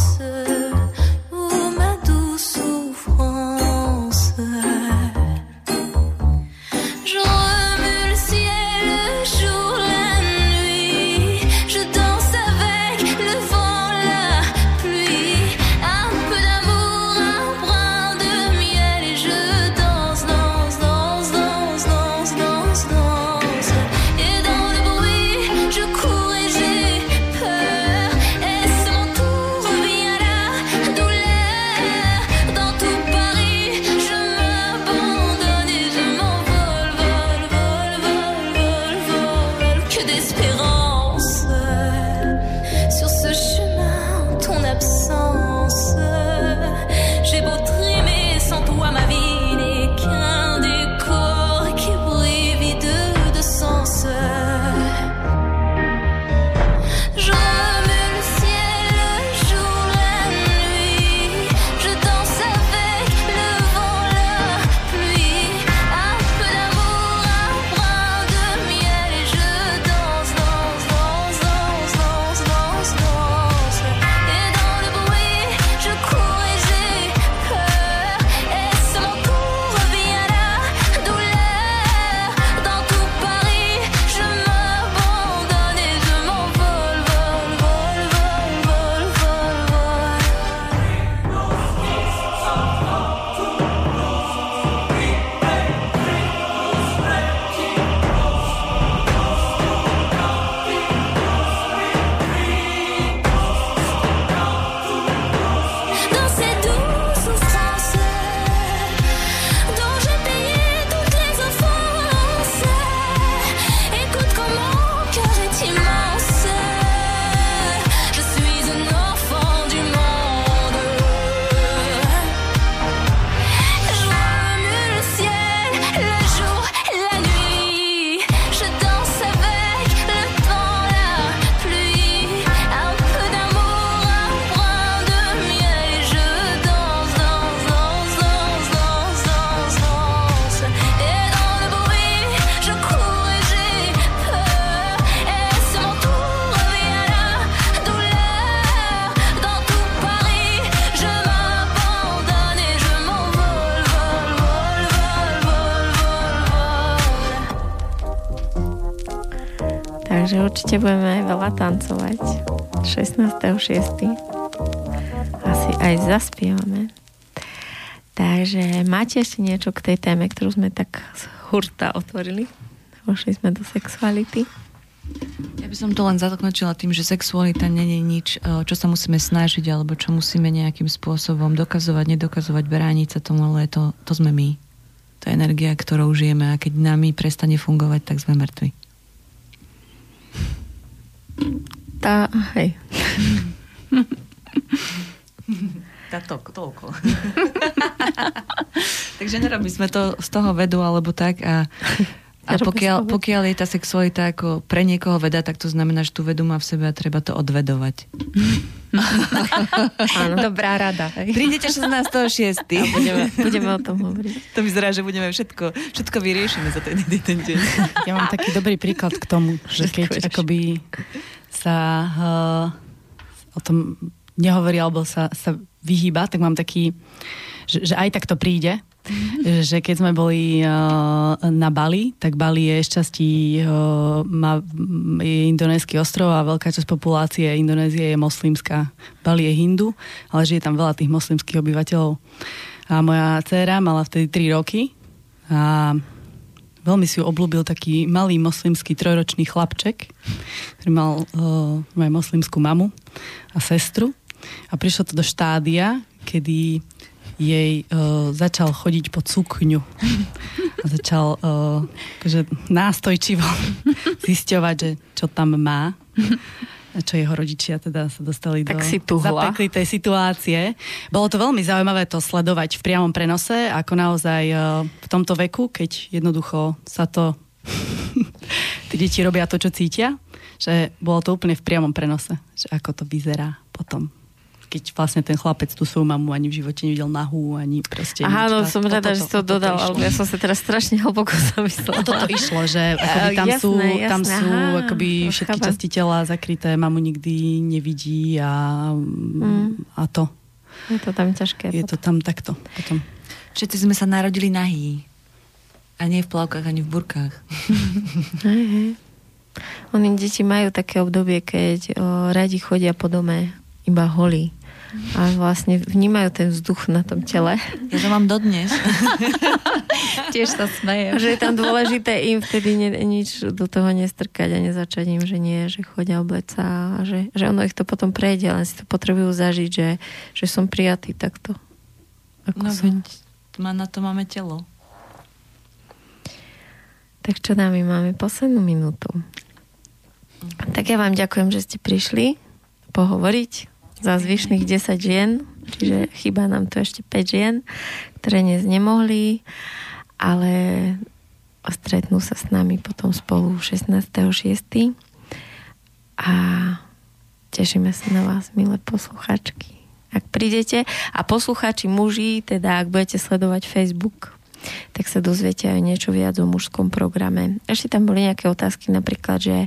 Speaker 1: Určite budeme aj veľa tancovať. 16.6. Asi aj zaspievame. Takže máte ešte niečo k tej téme, ktorú sme tak z hurta otvorili? Vošli sme do sexuality.
Speaker 5: Ja by som to len zatknočila tým, že sexualita je nič, eh, čo sa musíme snažiť, alebo čo musíme nejakým spôsobom dokazovať, nedokazovať, brániť sa tomu, ale to, to sme my. To je energia, ktorou žijeme a keď nami prestane fungovať, tak sme mŕtvi.
Speaker 1: Tá, hej.
Speaker 5: Tá to, toľko. Takže nerobí sme to z toho vedu alebo tak a a pokiaľ, pokiaľ je tá sexualita ako pre niekoho veda, tak to znamená, že tú vedu má v sebe a treba to odvedovať.
Speaker 2: Áno. Dobrá rada. Hej.
Speaker 5: Prídete 16.6.
Speaker 1: Budeme, budeme o tom hovoriť.
Speaker 5: To vyzerá, že budeme všetko, všetko vyriešime za ten jeden deň.
Speaker 3: Ja mám taký dobrý príklad k tomu, že keď akoby sa uh, o tom nehovorí alebo sa, sa vyhýba, tak mám taký, že, že aj tak to príde, že keď sme boli uh, na Bali, tak Bali je šťastí, uh, má, je indonésky ostrov a veľká časť populácie Indonézie je moslimská. Bali je hindu, ale žije tam veľa tých moslimských obyvateľov. A moja dcéra mala vtedy 3 roky a veľmi si ju obľúbil taký malý moslimský trojročný chlapček, ktorý mal uh, moslimskú mamu a sestru. A prišlo to do štádia, kedy jej uh, začal chodiť pod sukňu. A začal uh, akože nástojčivo zisťovať, že čo tam má. Čo jeho rodičia teda sa dostali
Speaker 1: Tak
Speaker 3: do
Speaker 1: si tuhla.
Speaker 3: zapeklitej situácie. Bolo to veľmi zaujímavé to sledovať v priamom prenose, ako naozaj uh, v tomto veku, keď jednoducho sa to tí deti robia to, čo cítia, že bolo to úplne v priamom prenose, že ako to vyzerá potom keď vlastne ten chlapec tú svoju mamu ani v živote nevidel nahú, ani proste
Speaker 1: Aha, no som rada,
Speaker 3: toto-
Speaker 1: že si to dodal, alebo ja som sa teraz strašne hlboko zamyslela.
Speaker 3: Toto išlo, že akoby tam,
Speaker 1: jasné,
Speaker 3: sú, tam
Speaker 1: jasné,
Speaker 3: sú
Speaker 1: aha,
Speaker 3: akoby všetky
Speaker 1: chápem.
Speaker 3: časti tela zakryté, mamu nikdy nevidí a,
Speaker 1: Mm.
Speaker 3: a to.
Speaker 1: Je to tam ťažké.
Speaker 3: Je to tam takto. Potom.
Speaker 5: Všetci sme sa narodili nahý. A nie v plavkách, ani v burkách.
Speaker 1: Oni deti majú také obdobie, keď o, radi chodia po dome iba holí. A vlastne vnímajú ten vzduch na tom tele.
Speaker 5: Ja to mám dodnes.
Speaker 2: Tiež sa smejem.
Speaker 1: Že je tam dôležité im vtedy ne, nič do toho nestrkať a nezačať im, že nie, že chodia obleca a že, že ono ich to potom prejde, len si to potrebujú zažiť, že, že som prijatý takto. Ako
Speaker 5: No
Speaker 1: som.
Speaker 5: na to máme telo.
Speaker 1: Tak čo dáme? Máme poslednú minútu. Tak ja vám ďakujem, že ste prišli pohovoriť za zvyšných 10 žien, čiže chýba nám tu ešte 5 žien, ktoré dnes nemohli, ale stretnú sa s nami potom spolu 16.6. A tešíme sa na vás, milé posluchačky. Ak prídete a poslucháči muži, teda ak budete sledovať Facebook, tak sa dozviete aj niečo viac o mužskom programe. Ešte tam boli nejaké otázky, napríklad, že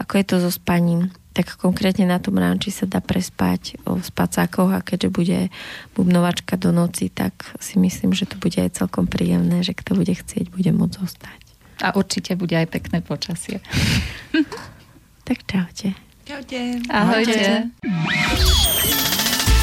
Speaker 1: ako je to so spaním, tak konkrétne na tom ranči sa dá prespať o spacákoch a keďže bude bubnovačka do noci, tak si myslím, že to bude aj celkom príjemné, že kto bude chcieť, bude môcť zostať.
Speaker 2: A určite bude aj pekné počasie.
Speaker 1: Tak čaute.
Speaker 5: Čaute.
Speaker 2: Ahojte.